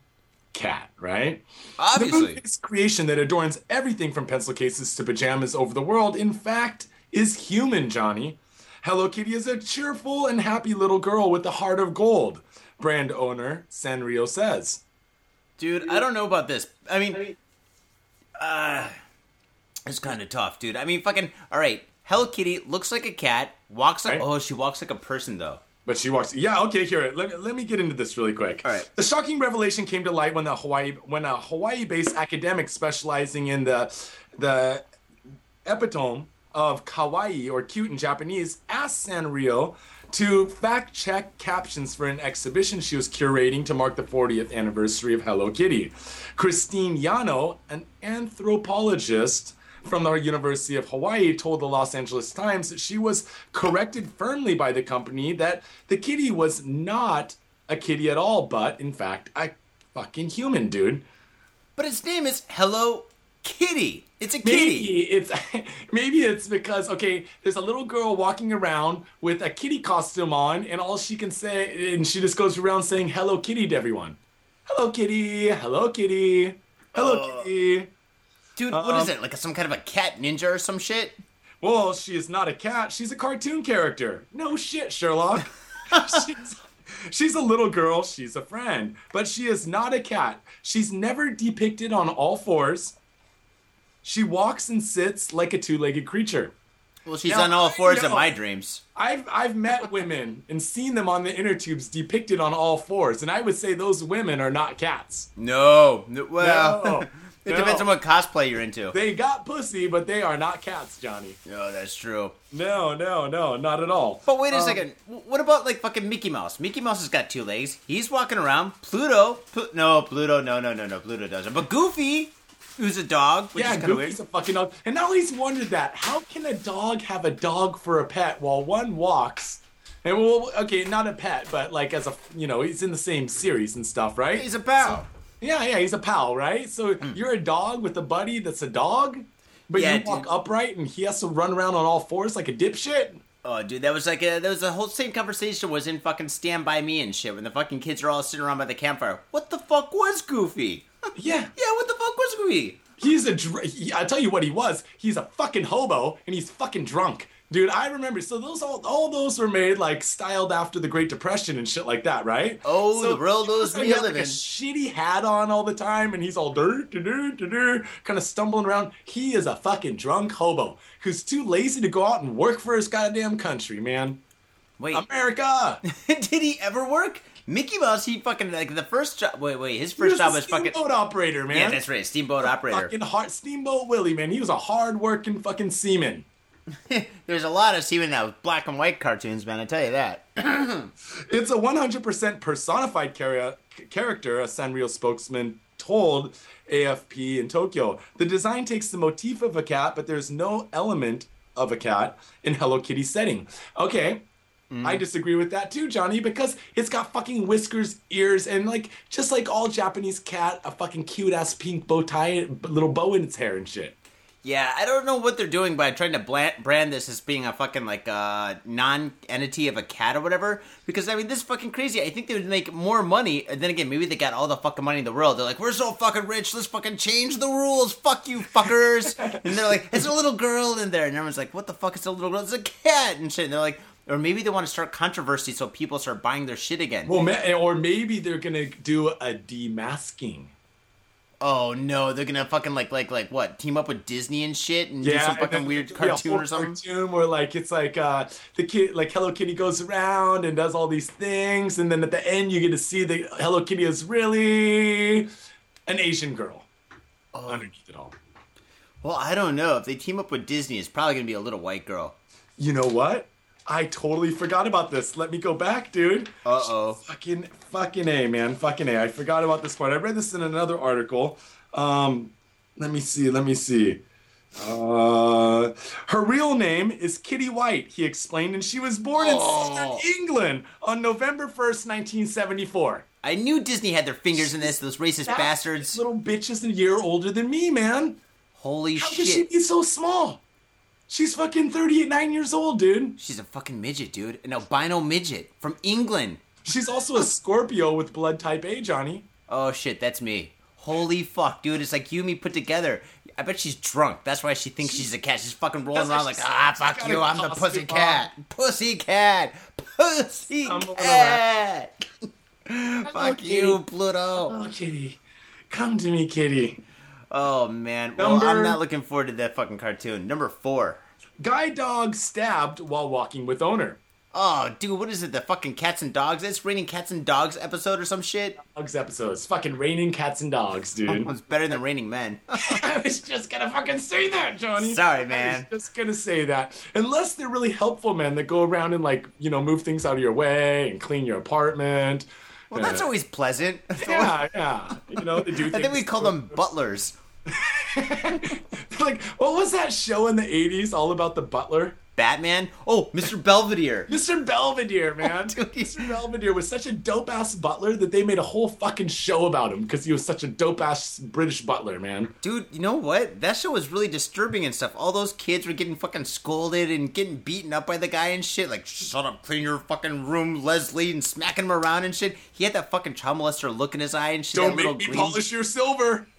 cat, right? The Obviously. movie's creation that adorns everything from pencil cases to pajamas over the world, in fact, is human, Johnny. Hello Kitty is a cheerful and happy little girl with a heart of gold, brand owner Sanrio says. Dude, I don't know about this. I mean, uh, it's kind of tough, dude. I mean, fucking, all right. Hello Kitty looks like a cat, walks like, Right. oh, she walks like a person, though. But she walks. Yeah, okay. Here, let me, let me get into this really quick. All right. The shocking revelation came to light when the Hawaii when a Hawaii-based academic specializing in the the epitome of kawaii or cute in Japanese asked Sanrio to fact check captions for an exhibition she was curating to mark the 40th anniversary of Hello Kitty. Christine Yano, an anthropologist from the University of Hawaii, told the Los Angeles Times that she was corrected firmly by the company that the kitty was not a kitty at all, but in fact, a fucking human, dude. But its name is Hello Kitty. It's a kitty. Maybe it's [LAUGHS] maybe it's because okay, there's a little girl walking around with a kitty costume on, and all she can say, and she just goes around saying "Hello Kitty" to everyone. Hello Kitty, Hello Kitty, Hello Oh. Kitty. Dude, what is um, it? Like some kind of a cat ninja or some shit? Well, she is not a cat. She's a cartoon character. No shit, Sherlock. [LAUGHS] she's, she's a little girl. She's a friend. But she is not a cat. She's never depicted on all fours. She walks and sits like a two legged creature. Well, she's Now, on all fours in my dreams. I've, I've met women and seen them on the inner tubes depicted on all fours, and I would say those women are not cats. No. no well, No. [LAUGHS] it No. depends on what cosplay you're into. They got pussy, but they are not cats, Johnny. No, that's true. No, no, no, not at all. But wait a Um, second. What about like fucking Mickey Mouse? Mickey Mouse has got two legs. He's walking around. Pluto. Plu- no, Pluto. No, no, no, no. Pluto doesn't. But Goofy, who's a dog, which Yeah, is kind of weird. A fucking dog. And I always wondered that. How can a dog have a dog for a pet while one walks? And well, okay, not a pet, but like as a, you know, he's in the same series and stuff, right? He's a pal. Yeah, yeah, he's a pal, right? So hmm. you're a dog with a buddy that's a dog, but. Yeah, you walk dude. upright and he has to run around on all fours like a dipshit. Oh, dude, that was like a, that was the whole same conversation was in fucking Stand By Me and shit when the fucking kids are all sitting around by the campfire. What the fuck was Goofy? Yeah, yeah, what the fuck was Goofy? he's a. Dr- he, I tell you what he was. He's a fucking hobo and he's fucking drunk, dude. I remember. So those all all those were made like styled after the Great Depression and shit like that, right? Oh, so the world those we live like in. a shitty hat on all the time, and he's all dirt, dirt, dirt, kind of stumbling around. He is a fucking drunk hobo who's too lazy to go out and work for his goddamn country, man. Wait, America. [LAUGHS] did he ever work? Mickey Mouse, he fucking like the first job. Wait, wait, his first was job was fucking. steamboat operator, man. Yeah, that's right, steamboat operator. Fucking hard Steamboat Willie, man. He was a hard-working fucking seaman. [LAUGHS] There's a lot of seeing that with black and white cartoons, man. I tell you that. [CLEARS THROAT] It's a 100% personified chara- character, a Sanrio spokesman told AFP in Tokyo. The design takes the motif of a cat, but there's no element of a cat in Hello Kitty setting. Okay. I disagree with that too, Johnny, because it's got fucking whiskers, ears, and like just like all Japanese cat, a fucking cute ass pink bow tie, little bow in its hair and shit. Yeah, I don't know what they're doing by trying to brand this as being a fucking like uh, non-entity of a cat or whatever. Because I mean, this is fucking crazy. I think they would make more money. And then again, maybe they got all the fucking money in the world. They're like, we're so fucking rich. Let's fucking change the rules. Fuck you, fuckers. [LAUGHS] and they're like, it's a little girl in there, and everyone's like, what the fuck is a little girl? It's a cat and shit. And they're like, or maybe they want to start controversy so people start buying their shit again. Well, ma- or maybe they're gonna do a demasking. oh no, they're gonna fucking like like like what? Team up with Disney and shit and do some fucking weird there'll be a cartoon or something. Cartoon where like it's like uh the kid like Hello Kitty goes around and does all these things, and then at the end you get to see the Hello Kitty is really an Asian girl Oh. underneath it all. Well, I don't know. If they team up with Disney, it's probably gonna be a little white girl. You know what? I totally forgot about this. Let me go back, dude. Uh oh. Fucking fucking a man, fucking a. I forgot about this part. I read this in another article. Um, let me see. Let me see. Uh, her real name is Kitty White. He explained, and she was born in Oh. Southern England on November first, nineteen seventy-four. I knew Disney had their fingers in this. Those racist That bastards. Little bitch is a year older than me, man. Holy shit. How can she be so small? She's fucking thirty-nine years old, dude. She's a fucking midget, dude. An albino midget from England. She's also a Scorpio with blood type A, Johnny. Oh shit, that's me. Holy fuck, dude. It's like you and me put together. I bet she's drunk. That's why she thinks she's a cat. She's fucking rolling around like, ah, fuck you. I'm the pussy cat. Pussy cat. Pussy Stumbling cat. [LAUGHS] fuck Kitty. you, Pluto. Oh, kitty. Come to me, kitty. Oh man. Well, I'm not looking forward to that fucking cartoon. Number four. Guide dog stabbed while walking with owner. Oh, dude, what is it? The fucking cats and dogs? It's raining cats and dogs episode or some shit. Dogs episode. It's Fucking raining cats and dogs, dude. It's better than raining men. [LAUGHS] I was just gonna fucking say that, Johnny. Sorry, I man. was just gonna say that. Unless they're really helpful men that go around and like, you know, move things out of your way and clean your apartment. Well, that's always pleasant. [LAUGHS] yeah, yeah. You know, they do [LAUGHS] I think we call them butlers. [LAUGHS] like, what was that show in the 80s all about the butler? Batman? Oh, Mr. Belvedere. [LAUGHS] Mr. Belvedere, oh, man. Dude, he- Mr. Belvedere was such a dope ass butler that they made a whole fucking show about him because he was such a dope ass British butler, man. Dude, you know what? That show was really disturbing and stuff. All those kids were getting fucking scolded and getting beaten up by the guy and shit. Like, shut up, clean your fucking room, Leslie, and smacking him around and shit. He had that fucking child molester look in his eye and shit. Don't make me green- polish your silver. [LAUGHS]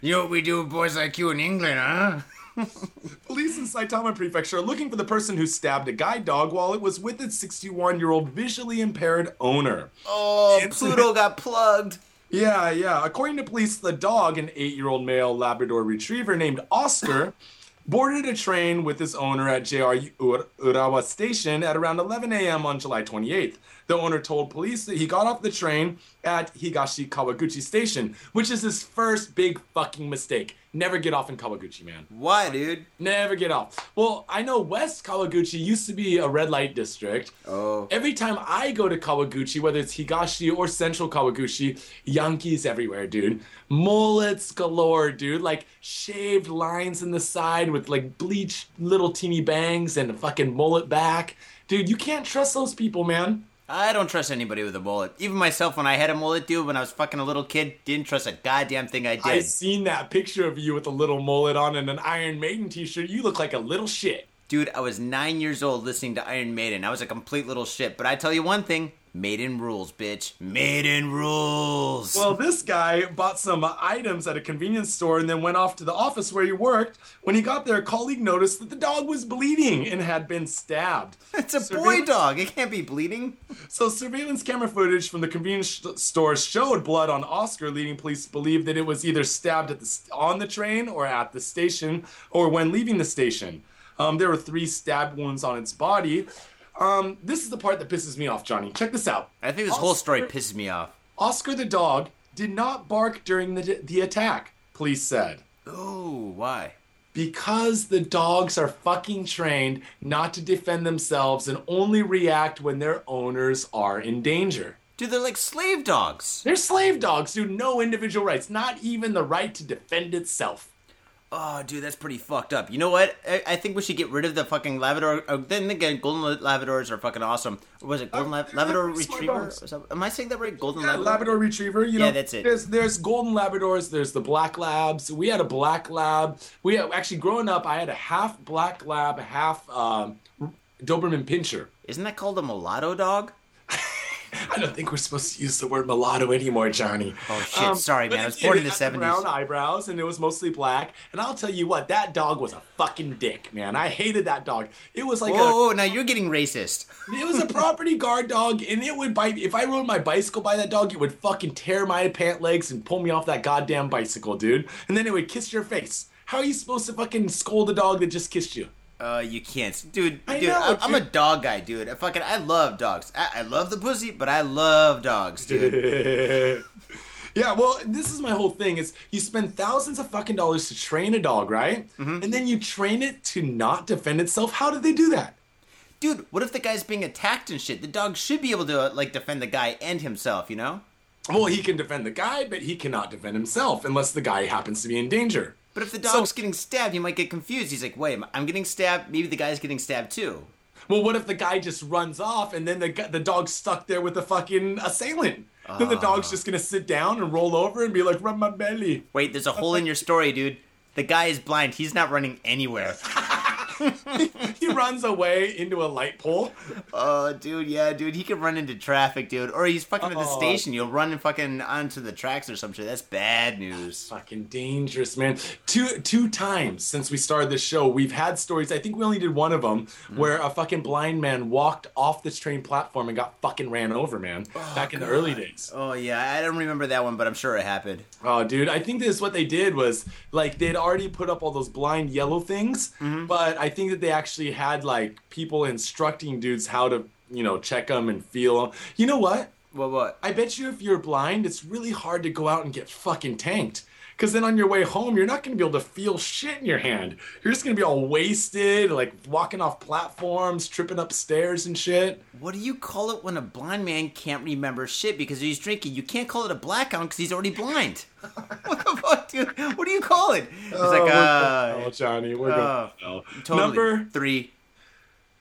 You know what we do with boys like you in England, huh? [LAUGHS] Police in Saitama Prefecture are looking for the person who stabbed a guide dog while it was with its 61 year old visually impaired owner. Oh, It's- Pluto [LAUGHS] got plugged. Yeah, yeah. According to police, the dog, an eight year old male Labrador retriever named Oscar, [LAUGHS] boarded a train with his owner at JR Ur- Urawa Station at around 11 a.m. on July 28th. The owner told police that he got off the train at Higashi Kawaguchi Station, which is his first big fucking mistake. Never get off in Kawaguchi, man. Why, dude? Never get off. Well, I know West Kawaguchi used to be a red light district. Oh. Every time I go to Kawaguchi, whether it's Higashi or Central Kawaguchi, Yankees everywhere, dude. Mullets galore, dude. Like shaved lines in the side with like bleached little teeny bangs and a fucking mullet back. Dude, you can't trust those people, man. I don't trust anybody with a mullet. Even myself, when I had a mullet, dude, when I was fucking a little kid, didn't trust a goddamn thing I did. I seen that picture of you with a little mullet on and an Iron Maiden t-shirt. You look like a little shit. Dude, I was nine years old listening to Iron Maiden. I was a complete little shit. But I tell you one thing Maiden rules, bitch. Maiden rules. Well, this guy bought some items at a convenience store and then went off to the office where he worked. When he got there, a colleague noticed that the dog was bleeding and had been stabbed. [LAUGHS] it's a boy dog. It can't be bleeding. So, surveillance camera footage from the convenience st- store showed blood on Oscar, leading police to believe that it was either stabbed at the st- on the train or at the station or when leaving the station. Um, there were three stab wounds on its body. Um, this is the part that pisses me off, Johnny. Check this out. I think this whole story pisses me off. Oscar the dog did not bark during the, the attack, police said. Oh, why? Because the dogs are fucking trained not to defend themselves and only react when their owners are in danger. Dude, they're like slave dogs. They're slave dogs, dude. No individual rights, not even the right to defend itself. Oh, dude, that's pretty fucked up. You know what? I, I think we should get rid of the fucking Labrador. Uh, then again, golden Labradors are fucking awesome. Or was it golden Uh, Lab- Labrador Retriever? Am I saying that right? Golden Yeah, Labrador. Labrador Retriever, you Yeah, that's it. There's there's golden Labradors. There's the black labs. We had a black lab. We had, actually growing up, I had a half black lab, half um, Doberman Pinscher. Isn't that called a mulatto dog? I don't think we're supposed to use the word mulatto anymore, Johnny. Oh, shit, um, sorry, man. I was born in the 70s. Brown eyebrows, and it was mostly black. And I'll tell you what, that dog was a fucking dick, man. I hated that dog. It was like a whoa, now you're getting racist. It was a [LAUGHS] property guard dog, and it would bite. If I rode my bicycle by that dog, it would fucking tear my pant legs and pull me off that goddamn bicycle, dude. And then it would kiss your face. How are you supposed to fucking scold a dog that just kissed you? Uh, you can't, dude. I dude, know, I, I'm a dog guy, dude. I fucking, I love dogs. I, I love the pussy, but I love dogs, dude. [LAUGHS] yeah, well, this is my whole thing: is you spend thousands of fucking dollars to train a dog, right? Mm-hmm. And then you train it to not defend itself. How did they do that? dude, what if the guy's being attacked and shit? The dog should be able to like defend the guy and himself, you know? Well, he can defend the guy, but he cannot defend himself unless the guy happens to be in danger. But if the So- dog's getting stabbed, he might get confused. He's like, "Wait, I'm getting stabbed. Maybe the guy's getting stabbed too." Well, what if the guy just runs off and then the the dog's stuck there with the fucking assailant? Then the dog's ah. just gonna sit down and roll over and be like, "Rub my belly." Wait, there's a hole in your story, dude. The guy is blind. He's not running anywhere. [LAUGHS] [LAUGHS] he runs away into a light pole. Oh, dude, yeah, dude. He could run into traffic, dude. Or he's fucking at the Oh. station. You'll run and fucking onto the tracks or some shit. That's bad news. Fucking dangerous, man. Two two times since we started this show, we've had stories. I think we only did one of them mm. where a fucking blind man walked off this train platform and got fucking ran over, man. Oh, back in the early days. Oh yeah, I don't remember that one, but I'm sure it happened. Oh, dude, I think this what they did was like they'd already put up all those blind yellow things, mm-hmm. but I think that they actually had like people instructing dudes how to, you know, check them and feel 'em. You know what? What? What? I bet you if you're blind, it's really hard to go out and get fucking tanked. Because then on your way home, you're not going to be able to feel shit in your hand. You're just going to be all wasted, like walking off platforms, tripping up stairs and shit. What do you call it when a blind man can't remember shit because he's drinking? You can't call it a blackout because he's already blind. [LAUGHS] what the fuck, dude? What do you call it? It's Oh, like, uh, to Johnny. We're uh, going to totally. Number. three.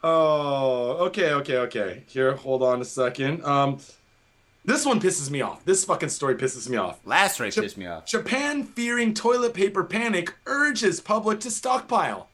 Oh, okay, okay, okay. Here, hold on a second. Um, this one pisses me off. This fucking story pisses me off. Last race pissed me off. Japan, fearing toilet paper panic, urges public to stockpile.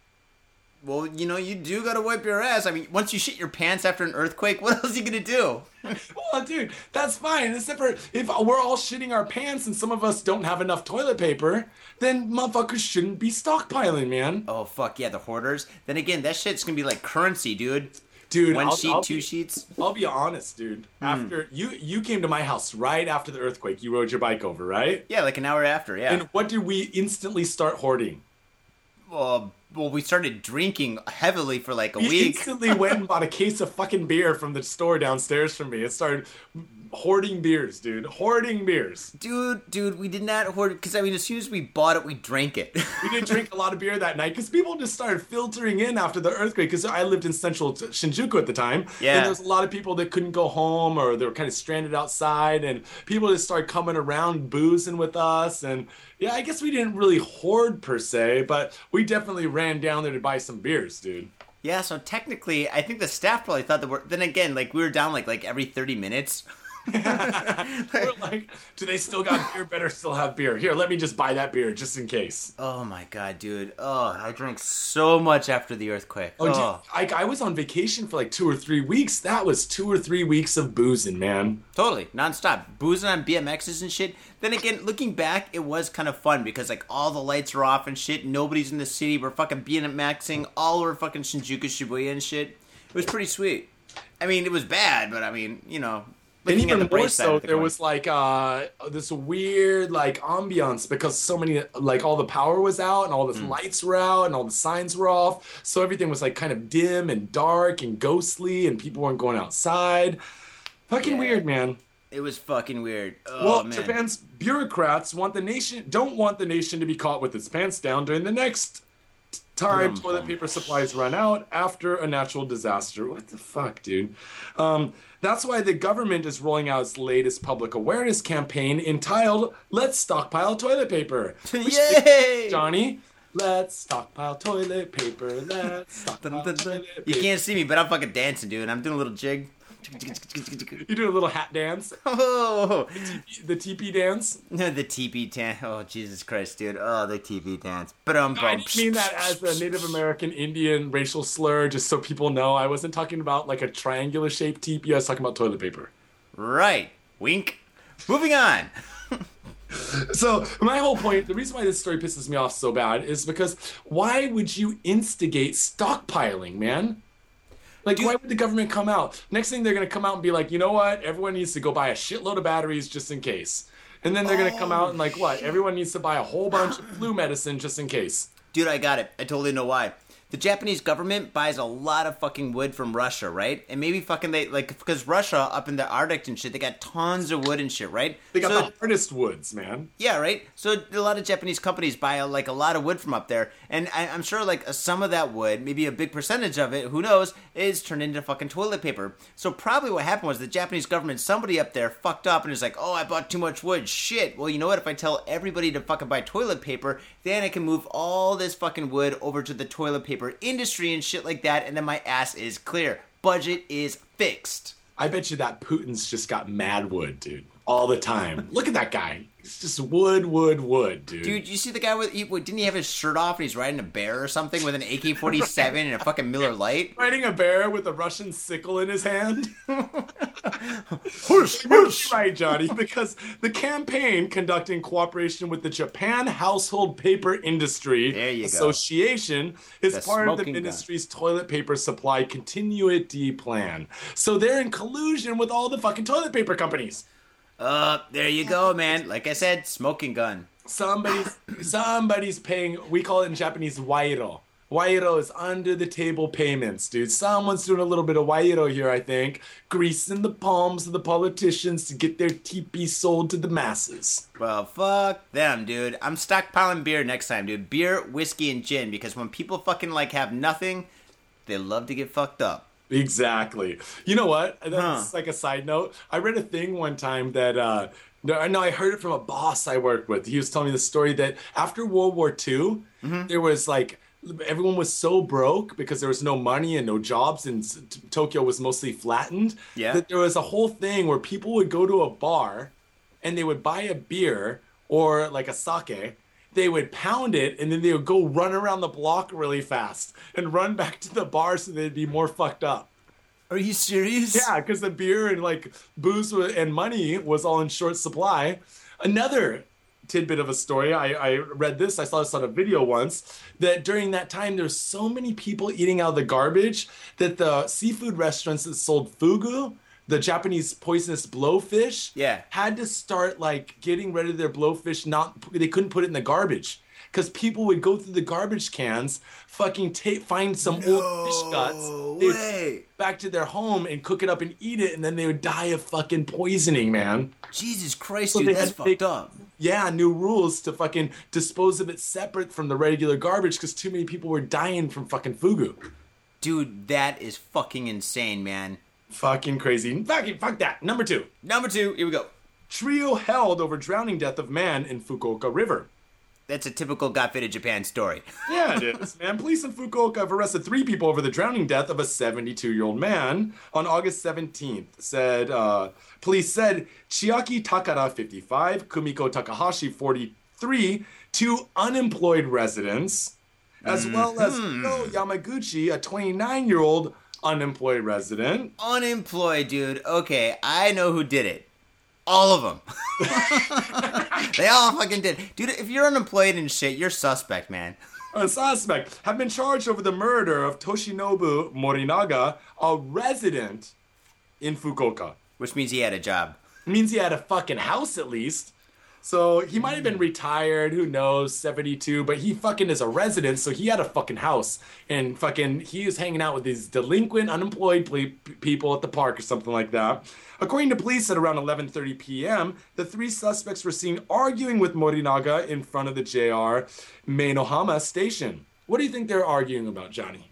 Well, you know, you do gotta wipe your ass. I mean, once you shit your pants after an earthquake, [LAUGHS] what else are you gonna do? [LAUGHS] Well, dude, that's fine. Except for if we're all shitting our pants and some of us don't have enough toilet paper, then motherfuckers shouldn't be stockpiling, man. Oh fuck yeah, the hoarders. Then again, that shit's gonna be like currency, dude. Dude, One I'll, sheet, I'll two be, sheets. I'll be honest, dude. Hmm. After you you came to my house right after the earthquake, you rode your bike over, right? Yeah, like an hour after. Yeah. And what did we instantly start hoarding? well, well, we started drinking heavily for like a week. We week. instantly went and bought a case of fucking beer from the store downstairs from me. It started hoarding beers, dude. Hoarding beers. Dude, dude, we did not hoard because I mean, as soon as we bought it, we drank it. [LAUGHS] We didn't drink a lot of beer that night because people just started filtering in after the earthquake. Because I lived in central Shinjuku at the time, Yeah. and there was a lot of people that couldn't go home or they were kind of stranded outside, and people just started coming around boozing with us. And yeah, I guess we didn't really hoard per se, but we definitely ran down there to buy some beers, dude. yeah, so technically, I think the staff probably thought that we're. Then again, like we were down like like every thirty minutes. [LAUGHS] [LAUGHS] We're like, do they still got beer? Better still have beer. Here, let me just buy that beer just in case. Oh my god, dude! Oh, I drank so much after the earthquake. Oh, Oh, dude, I, I was on vacation for like two or three weeks. That was two or three weeks of boozing, man. totally nonstop, boozing on BMXs and shit. Then again, looking back, it was kind of fun because like all the lights are off and shit. Nobody's in the city. We're fucking BMXing all over fucking Shinjuku, Shibuya, and shit. It was pretty sweet. I mean, it was bad, but I mean, you know, And even more so, the there coin. was like uh, this weird like ambiance because so many like all the power was out and all the Mm. lights were out and all the signs were off, so everything was like kind of dim and dark and ghostly, and people weren't going outside. Fucking Yeah. weird, man. It was fucking weird. Oh well, man. Japan's bureaucrats want the nation don't want the nation to be caught with its pants down during the next time toilet paper supplies run out after a natural disaster. What the fuck, dude? Um, that's why the government is rolling out its latest public awareness campaign entitled "Let's Stockpile Toilet Paper." [LAUGHS] Yay! Johnny. Let's stockpile toilet paper. Let's stockpile [LAUGHS] Dun, dun, dun. toilet You can't see me, but I'm fucking dancing, dude. I'm doing a little jig. [LAUGHS] You do a little hat dance, [LAUGHS] Oh, the TP dance. No, the TP dance. Oh, Jesus Christ, dude. Oh, the TP dance. But um, I didn't mean that as a Native American Indian racial slur, just so people know. I wasn't talking about like a triangular shaped teepee. I was talking about toilet paper. Right. Wink. Moving on. [LAUGHS] So my whole point, the reason why this story pisses me off so bad is because why would you instigate stockpiling, man? Like, why would the government come out? Next thing they're gonna come out and be like, you know what? Everyone needs to go buy a shitload of batteries just in case. And then they're gonna come out and like, what? Everyone needs to buy a whole bunch of flu medicine just in case. Dude, I got it. I totally know why. The Japanese government buys a lot of fucking wood from Russia, right? And maybe fucking they like because Russia up in the Arctic and shit, they got tons of wood and shit, right? They got So- the hardest woods, man. Yeah, right. So a lot of Japanese companies buy like a lot of wood from up there, and I, I'm sure like some of that wood, maybe a big percentage of it, who knows, is turned into fucking toilet paper. So probably what happened was the Japanese government, somebody up there fucked up and is like, oh, I bought too much wood. Shit. Well, you know what? If I tell everybody to fucking buy toilet paper, then I can move all this fucking wood over to the toilet paper industry and shit like that, and then my ass is clear. Budget is fixed. I bet you that Putin's just got mad wood, dude, all the time. Look at that guy. It's just wood, wood, wood, dude. Dude, you see the guy with? He, what, didn't he have his shirt off and he's riding a bear or something with an AK forty seven [LAUGHS] and a fucking Miller Lite? Riding a bear with a Russian sickle in his hand. [LAUGHS] Whoosh, [LAUGHS] You're right, Johnny, because the campaign conducted in cooperation with the Japan Household Paper Industry you go. Association is The part of the smoking gun. ministry's toilet paper supply continuity plan. So they're in collusion with all the fucking toilet paper companies. Uh, there you go, man. Like I said, smoking gun. Somebody's somebody's paying. We call it in Japanese wairo. Wairo is under the table payments, dude. Someone's doing a little bit of wairo here, I think. Greasing the palms of the politicians to get their teepee sold to the masses. Well, fuck them, dude. I'm stockpiling beer next time, dude. Beer, whiskey, and gin because when people fucking like have nothing, they love to get fucked up. Exactly. You know what? That's Huh. like a side note. I read a thing one time that uh no, no, I heard it from a boss I worked with. He was telling me the story that after World War II, Mm-hmm. there was like everyone was so broke because there was no money and no jobs, and t- Tokyo was mostly flattened. Yeah. That there was a whole thing where people would go to a bar and they would buy a beer or like a sake. They would pound it and then they would go run around the block really fast and run back to the bar so they'd be more fucked up. Are you serious? Yeah, because the beer and like booze and money was all in short supply. Another tidbit of a story. I, I read this. I saw this on a video once. That during that time, there's so many people eating out of the garbage that the seafood restaurants that sold fugu, the Japanese poisonous blowfish, Yeah. had to start like getting rid of their blowfish. Not they couldn't put it in the garbage. Because people would go through the garbage cans, fucking ta- find some old fish guts, No way. back to their home and cook it up and eat it, and then they would die of fucking poisoning, man. Jesus Christ, So dude, that's fucked make- up. Yeah, new rules to fucking dispose of it separate from the regular garbage because too many people were dying from fucking fugu. Dude, that is fucking insane, man. Fucking crazy. Fucking fuck that. Number two. Number two, here we go. Trio held over drowning death of man in Fukuoka River. That's a typical Got Faded Japan story. [LAUGHS] Yeah, it is, man. Police in Fukuoka have arrested three people over the drowning death of a 72 year old man on August 17th. Said uh, police said Chiaki Takara, 55, Kumiko Takahashi, 43, two unemployed residents, as well as Hiro Yamaguchi, a 29 year old unemployed resident. Unemployed, dude. Okay, I know who did it. All of them. [LAUGHS] they all fucking did. Dude, if you're unemployed and shit, you're suspect, man. A suspect have been charged over the murder of Toshinobu Morinaga, a resident in Fukuoka. Which means he had a job. means he had a fucking house at least. So he might have been retired, who knows, 72, but he fucking is a resident, so he had a fucking house. And fucking, he was hanging out with these delinquent, unemployed ple- people at the park or something like that. According to police, at around 11.30 p.m., the three suspects were seen arguing with Morinaga in front of the JR Meinohama station. What do you think they're arguing about, Johnny?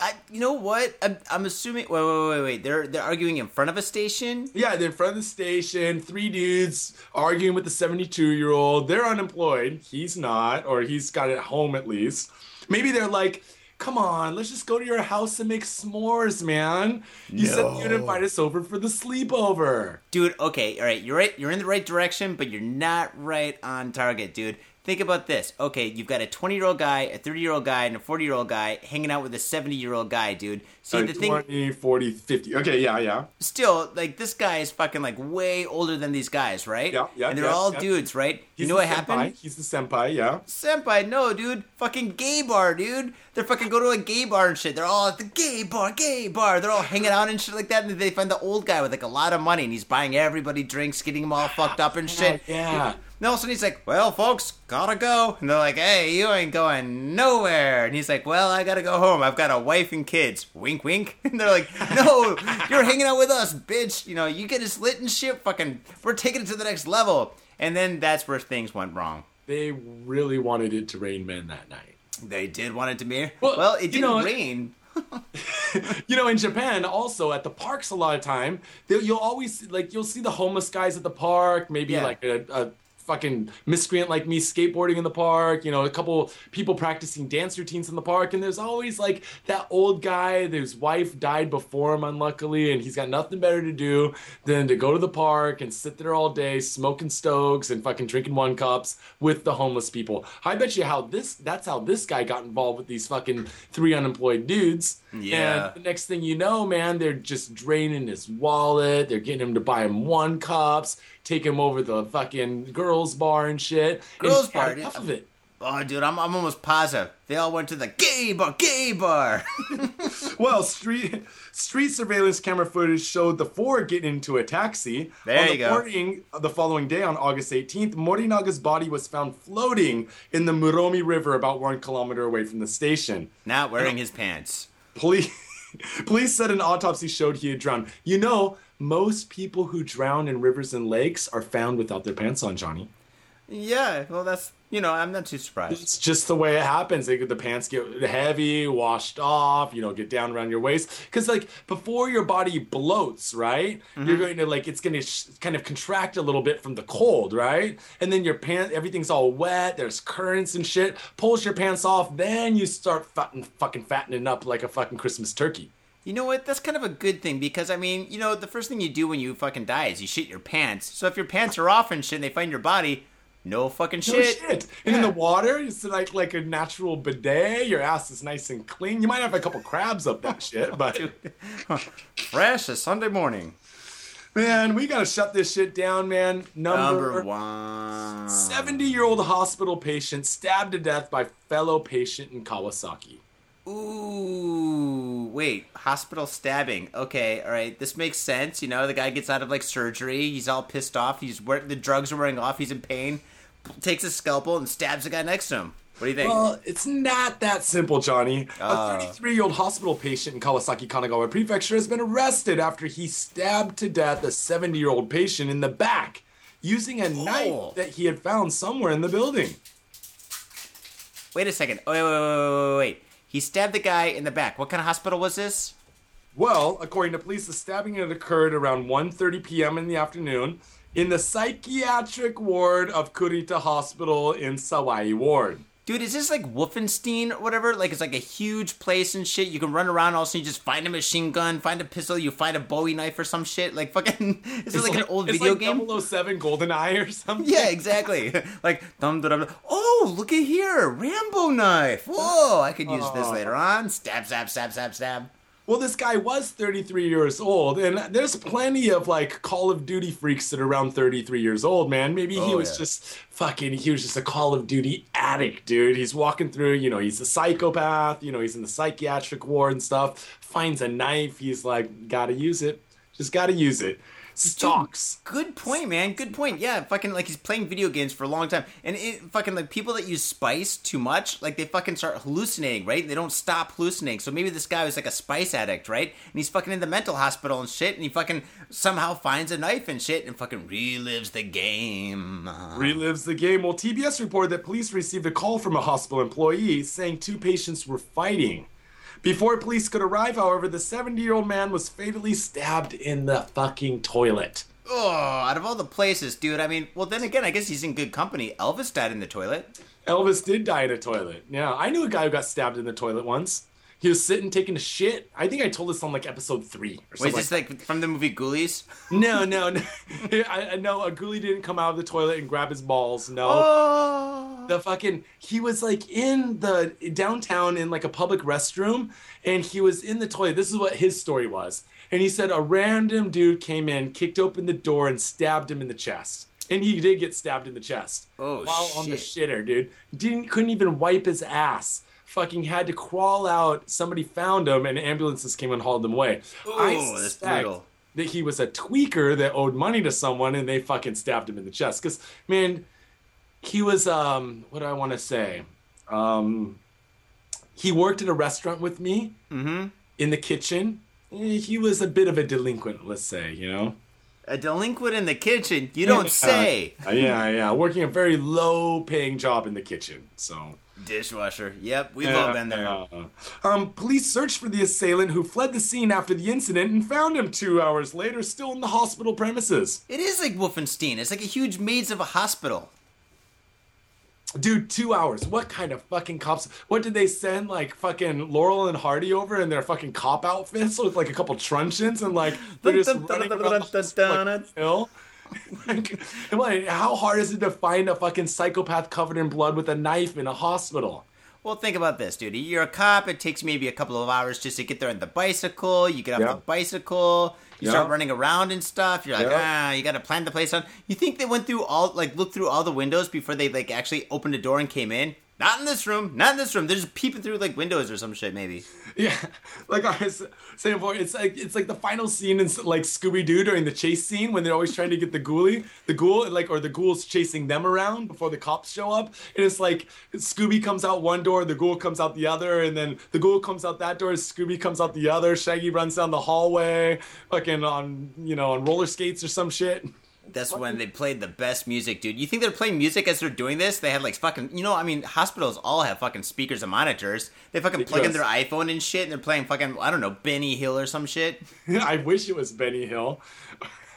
I, you know what? I'm, I'm assuming. Wait, wait, wait, wait. They're they're arguing in front of a station. Yeah, they're in front of the station. Three dudes arguing with the 72 year old. They're unemployed. He's not, or he's got it home at least. Maybe they're like, come on, let's just go to your house and make s'mores, man. You said you'd No. invite us over for the sleepover. Dude, okay, all right, you're right. You're in the right direction, but you're not right on target, dude. Think about this. Okay, you've got a 20 year old guy, a 30 year old guy, and a 40 year old guy hanging out with a 70 year old guy, dude. See, Like the thing, 40, 50. Okay, yeah, yeah. still, like, this guy is fucking, like, way older than these guys, right? Yeah, yeah, And they're yeah, all yeah. dudes, right? He's you know what happened? He's the senpai, yeah. Senpai, no, dude. Fucking gay bar, dude. They're fucking go to a gay bar and shit. They're all at the gay bar, gay bar. They're all hanging out and shit like that. And they find the old guy with like a lot of money and he's buying everybody drinks, getting them all fucked up and shit. Yeah. And all of a sudden he's like, well, folks, gotta go. And they're like, hey, you ain't going nowhere. And he's like, well, I gotta go home. I've got a wife and kids. Wink, wink. [LAUGHS] And they're like, no, [LAUGHS] you're hanging out with us, bitch. You know, you get us lit and shit. Fucking, we're taking it to the next level. And then that's where things went wrong. They really wanted it to rain men that night. They did want it to be. Well, Well, it didn't know- rain. [LAUGHS] you know, in Japan, also at the parks, a lot of time, they- you'll always like you'll see the homeless guys at the park. Maybe Yeah. like a, a fucking miscreant like me skateboarding in the park. You know, a couple people practicing dance routines in the park, and there's always like that old guy his wife died before him, unluckily, and he's got nothing better to do than to go to the park and sit there all day smoking stokes and fucking drinking one cups with the homeless people. I bet you how this that's how this guy got involved with these fucking three unemployed dudes. Yeah. And the next thing you know, man, they're just draining his wallet. They're getting him to buy him one cups, take him over the fucking girls bar and shit. Girls bar, enough of it. Oh, dude, I'm, I'm almost positive. They all went to the gay bar, gay bar. [LAUGHS] well, street street surveillance camera footage showed the four getting into a taxi. There on you the go. Morning, uh, the following day, on August 18th, Morinaga's body was found floating in the Muromi River about one kilometer away from the station. Not wearing his pants. Police, [LAUGHS] police said an autopsy showed he had drowned. You know, most people who drown in rivers and lakes are found without their pants on, Johnny. Yeah, well, that's, you know, I'm not too surprised. It's just the way it happens. They, the pants get heavy, washed off, you know, get down around your waist. Because, like, before your body bloats, right? You're mm-hmm. going to, like, it's going to sh- kind of contract a little bit from the cold, right? And then your pants, everything's all wet, there's currents and shit. Pulls your pants off, then you start fatten, fucking fattening up like a fucking Christmas turkey. You know what? That's kind of a good thing because, I mean, you know, the first thing you do when you fucking die is you shit your pants. So if your pants are off and shit and they find your body, no fucking No shit. shit. And in the water, it's like like a natural bidet. Your ass is nice and clean. You might have a couple crabs up that shit, [LAUGHS] but Fresh as Sunday morning. man, we gotta shut this shit down, man. Number one. 70 year old hospital patient stabbed to death by fellow patient in Kawasaki. Ooh, wait, hospital stabbing. Okay, all right, this makes sense. You know, the guy gets out of like surgery. He's all pissed off. He's the drugs are wearing off. He's in pain. Takes a scalpel and stabs the guy next to him. What do you think? Well, it's not that simple, Johnny. Ah. a 33 year old hospital patient in Kawasaki, Kanagawa Prefecture has been arrested after he stabbed to death a 70 year old patient in the back using a Oh. knife that he had found somewhere in the building. wait a second. Oh, wait, wait, wait, wait, wait. He stabbed the guy in the back. What kind of hospital was this? Well, according to police, the stabbing had occurred around 1:30 p.m. in the afternoon in the psychiatric ward of Kurita Hospital in Saiwai Ward. Dude, is this like Wolfenstein or whatever? Like it's like a huge place and shit. You can run around. Also, you just find a machine gun, find a pistol, you find a Bowie knife or some shit. Like fucking, [LAUGHS] is it like, an old it's video like game? 007 GoldenEye or something. Yeah, exactly. [LAUGHS] like dum dum dum. Oh, look at here, Rambo knife. Whoa, I could use this later on. Stab, stab, stab, stab, stab. Well, this guy was 33 years old, and there's plenty of like Call of Duty freaks that are around 33 years old, man. Maybe he Oh, was yeah. just fucking, he was just a Call of Duty addict, dude. He's walking through, you know, he's a psychopath, you know, he's in the psychiatric ward and stuff, finds a knife, he's like, gotta use it, just gotta use it. Stalks. Good point, man. Good point. Yeah, fucking like he's playing video games for a long time, and it fucking like people that use spice too much, like they fucking start hallucinating, right? They don't stop hallucinating. So maybe this guy was like a spice addict, right? And he's fucking in the mental hospital and shit, and he fucking somehow finds a knife and shit, and fucking relives the game. Relives the game. Well, TBS reported that police received a call from a hospital employee saying two patients were fighting. Before police could arrive, however, the 70 year old man was fatally stabbed in the fucking toilet. Oh, out of all the places, dude. I mean, well, then again, I guess he's in good company. Elvis died in the toilet. Elvis did die in a toilet. Yeah, I knew a guy who got stabbed in the toilet once. He was sitting taking a shit. I think I told this on like episode three or Wait, something. is this like from the movie Ghoulies? no, no, no. [LAUGHS] I, I know a ghoulie didn't come out of the toilet and grab his balls. No. Oh. the fucking he was like in the downtown in like a public restroom and he was in the toilet this is what his story was and he said a random dude came in kicked open the door and stabbed him in the chest and he did get stabbed in the chest Oh, while on the shitter dude didn't couldn't even wipe his ass fucking had to crawl out somebody found him and ambulances came and hauled him away I Ooh, that's suspect that he was a tweaker that owed money to someone and they fucking stabbed him in the chest because man he was um what do I want to say? Um he worked at a restaurant with me Mm-hmm. in the kitchen. Eh, He was a bit of a delinquent, let's say, you know. A delinquent in the kitchen? You don't [LAUGHS] say. Uh, yeah, yeah, working a very low paying job in the kitchen. So Dishwasher. Yep, we've all been there. Yeah. Um, police searched for the assailant who fled the scene after the incident and found him two hours later, still in the hospital premises. It is like Wolfenstein. It's like a huge maze of a hospital. Dude, two hours. What kind of fucking cops? What did they send like fucking Laurel and Hardy over in their fucking cop outfits with like a couple truncheons and like they're just Dun, dun, running around dun, the dun, like, dun. Like, like, how hard is it to find a fucking psychopath covered in blood with a knife in a hospital? Well, think about this, dude. You're a cop. It takes maybe a couple of hours just to get there on the bicycle. You get off the bicycle. You start running around and stuff. You're like, Yeah. ah, you got to plan the place on. You think they went through all, like, looked through all the windows before they, like, actually opened the door and came in? Not in this room. Not in this room. They're just peeping through like windows or some shit, maybe. Yeah, [LAUGHS] like I was saying before, it's like it's like the final scene in like Scooby Doo during the chase scene when they're always trying to get the ghoulie, the ghoul, like or the ghoul's chasing them around before the cops show up, and it's like Scooby comes out one door, the ghoul comes out the other, and then the ghoul comes out that door, Scooby comes out the other, Shaggy runs down the hallway, fucking on you know on roller skates or some shit. That's when they played the best music, dude. You think they're playing music as they're doing this? They had like fucking, you know, I mean, hospitals all have fucking speakers and monitors. They fucking plug in their iPhone and shit, and they're playing fucking, I don't know, Benny Hill or some shit. [LAUGHS] I wish it was Benny Hill.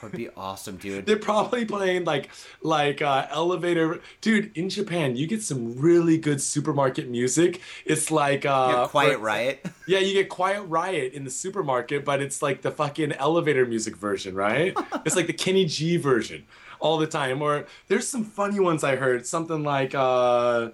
Would be awesome, dude. They're probably playing like like uh, elevator, dude. In Japan, you get some really good supermarket music. It's like uh, Quiet for, Riot. [LAUGHS] Yeah, you get Quiet Riot in the supermarket, but it's like the fucking elevator music version, right? [LAUGHS] it's like the Kenny G version all the time. Or there's some funny ones I heard. Something like. Uh,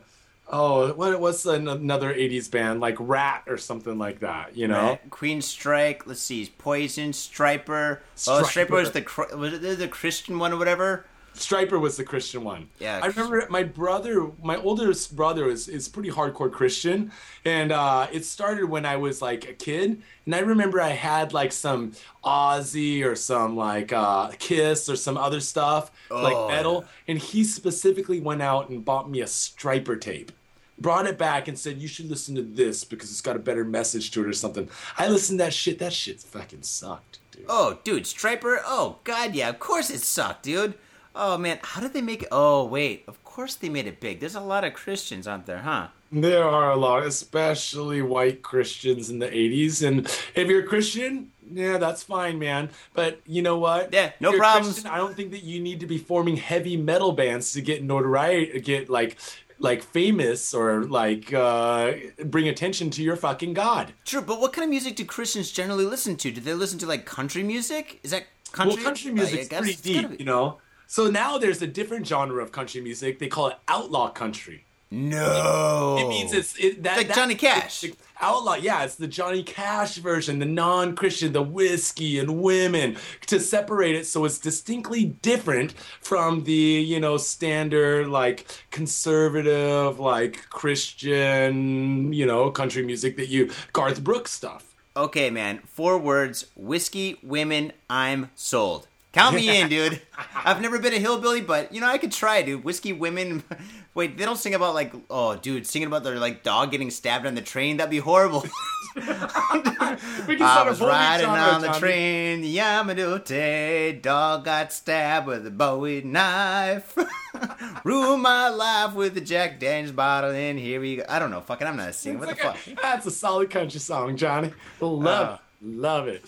oh, what what's another '80s band like Ratt or something like that? You know, Queensryche. Let's see, Poison, striper, Stryper. Oh, Stryper was the was it the Christian one or whatever. Stryper was the Christian one. Yeah, I remember my brother, my oldest brother, is is pretty hardcore Christian, and uh, it started when I was like a kid, and I remember I had like some Ozzy or some like uh, Kiss or some other stuff oh. like metal, and he specifically went out and bought me a Stryper tape brought it back and said you should listen to this because it's got a better message to it or something. I listened to that shit. That shit fucking sucked, dude. Oh, dude, Stryper? Oh god, yeah. Of course it sucked, dude. Oh man, how did they make it? Oh wait, of course they made it big. There's a lot of Christians out there, huh? There are a lot, especially white Christians in the 80s. And if you're a Christian, yeah, that's fine, man. But you know what? Yeah, no problems. I don't think that you need to be forming heavy metal bands to get notoriety, get like like famous or like uh, bring attention to your fucking god. True, but what kind of music do Christians generally listen to? Do they listen to like country music? Is that country? Well, country music's pretty deep, be... you know. So now there's a different genre of country music. They call it outlaw country. No, it, means it's it, that, like that, Johnny Cash. outlaw, yeah, it's the Johnny Cash version, the non-Christian, the whiskey and women to separate it so it's distinctly different from the you know standard like conservative like Christian you know country music that you Garth Brooks stuff. Okay, man. Four words: whiskey, women. I'm sold. Count me in, dude. I've never been a hillbilly, but you know I could try, dude. Whiskey women. [LAUGHS] Wait, they don't sing about like, oh, dude, singing about their like dog getting stabbed on the train. That'd be horrible. [LAUGHS] [LAUGHS] I was riding on the train, Yamanote. Dog got stabbed with a Bowie knife. Ruined my life with a Jack Daniels bottle. And here we go. I don't know. Fucking, I'm not a singer. What the fuck? That's a solid country song, Johnny. Love, uh, love it.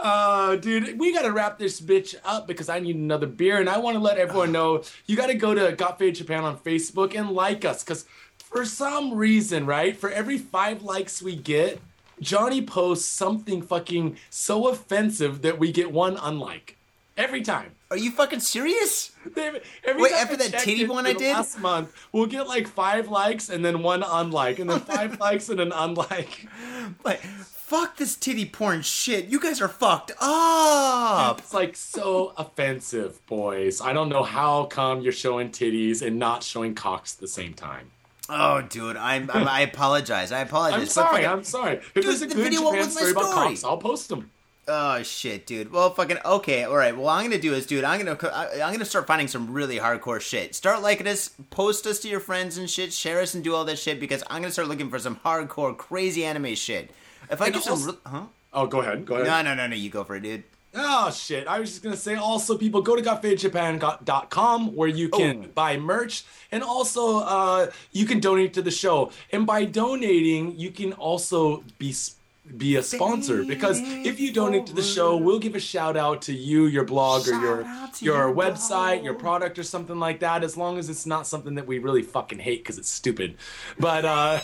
Uh, dude, we gotta wrap this bitch up because I need another beer, and I want to let everyone know you gotta go to Got Faded Japan on Facebook and like us, because for some reason, right, for every five likes we get, Johnny posts something fucking so offensive that we get one unlike every time. Are you fucking serious? Every Wait, after that titty one I did last month, we'll get like five likes and then one unlike, and then five [LAUGHS] likes and an unlike. But fuck this titty porn shit. You guys are fucked up. It's like so offensive, boys. I don't know how come you're showing titties and not showing cocks at the same time. Oh, dude, I'm, I'm i apologize. I [LAUGHS] apologize. I'm sorry. I'm sorry. If dude, there's a the good video Japan story, story about cocks, I'll post them. Oh shit, dude. Well, fucking okay. All right. Well, I'm gonna do is, dude. I'm gonna I'm gonna start finding some really hardcore shit. Start liking us, post us to your friends and shit, share us and do all that shit because I'm gonna start looking for some hardcore, crazy anime shit. If I and get also, some, huh? Oh, go ahead. Go ahead. No, no, no, no. You go for it, dude. Oh shit! I was just gonna say. Also, people go to gotfadedjapan.com where you can oh. buy merch, and also uh, you can donate to the show. And by donating, you can also be be a sponsor because if you donate to the show, we'll give a shout out to you, your blog, shout or your your, website, your product, or something like that. As long as it's not something that we really fucking hate because it's stupid. But uh,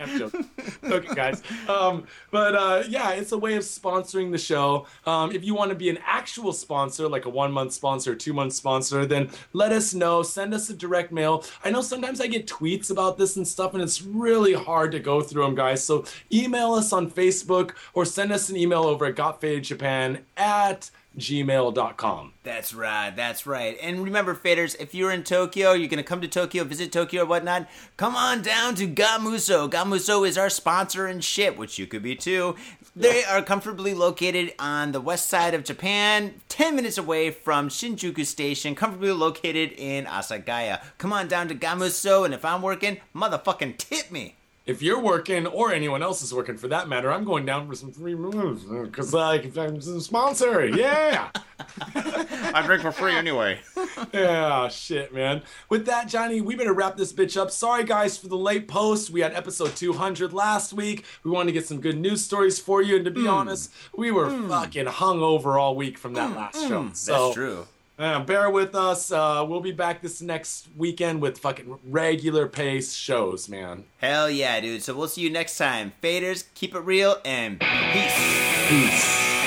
I'm joking. okay, guys. Um, but uh, yeah, it's a way of sponsoring the show. Um, if you want to be an actual sponsor, like a one month sponsor, two month sponsor, then let us know. Send us a direct mail. I know sometimes I get tweets about this and stuff, and it's really hard to go through them, guys. So email us on Facebook or send us an email over at gotfadedjapan at gmail.com. That's right, that's right. And remember, faders, if you're in Tokyo, you're going to come to Tokyo, visit Tokyo or whatnot, come on down to Gamuso. Gamuso is our sponsor and shit, which you could be too. They are comfortably located on the west side of Japan, 10 minutes away from Shinjuku Station, comfortably located in Asagaya. Come on down to Gamuso, and if I'm working, motherfucking tip me. If you're working, or anyone else is working for that matter, I'm going down for some free moves because, like, I'm a sponsor. Yeah. [LAUGHS] I drink for free anyway. [LAUGHS] yeah, shit, man. With that, Johnny, we better wrap this bitch up. Sorry, guys, for the late post. We had episode 200 last week. We wanted to get some good news stories for you, and to be Hmm. honest, we were fucking hungover all week from that last show. So, Hmm. That's true. Uh, bear with us. Uh, we'll be back this next weekend with fucking regular pace shows, man. Hell yeah, dude. So we'll see you next time. Faders, keep it real and peace. Peace.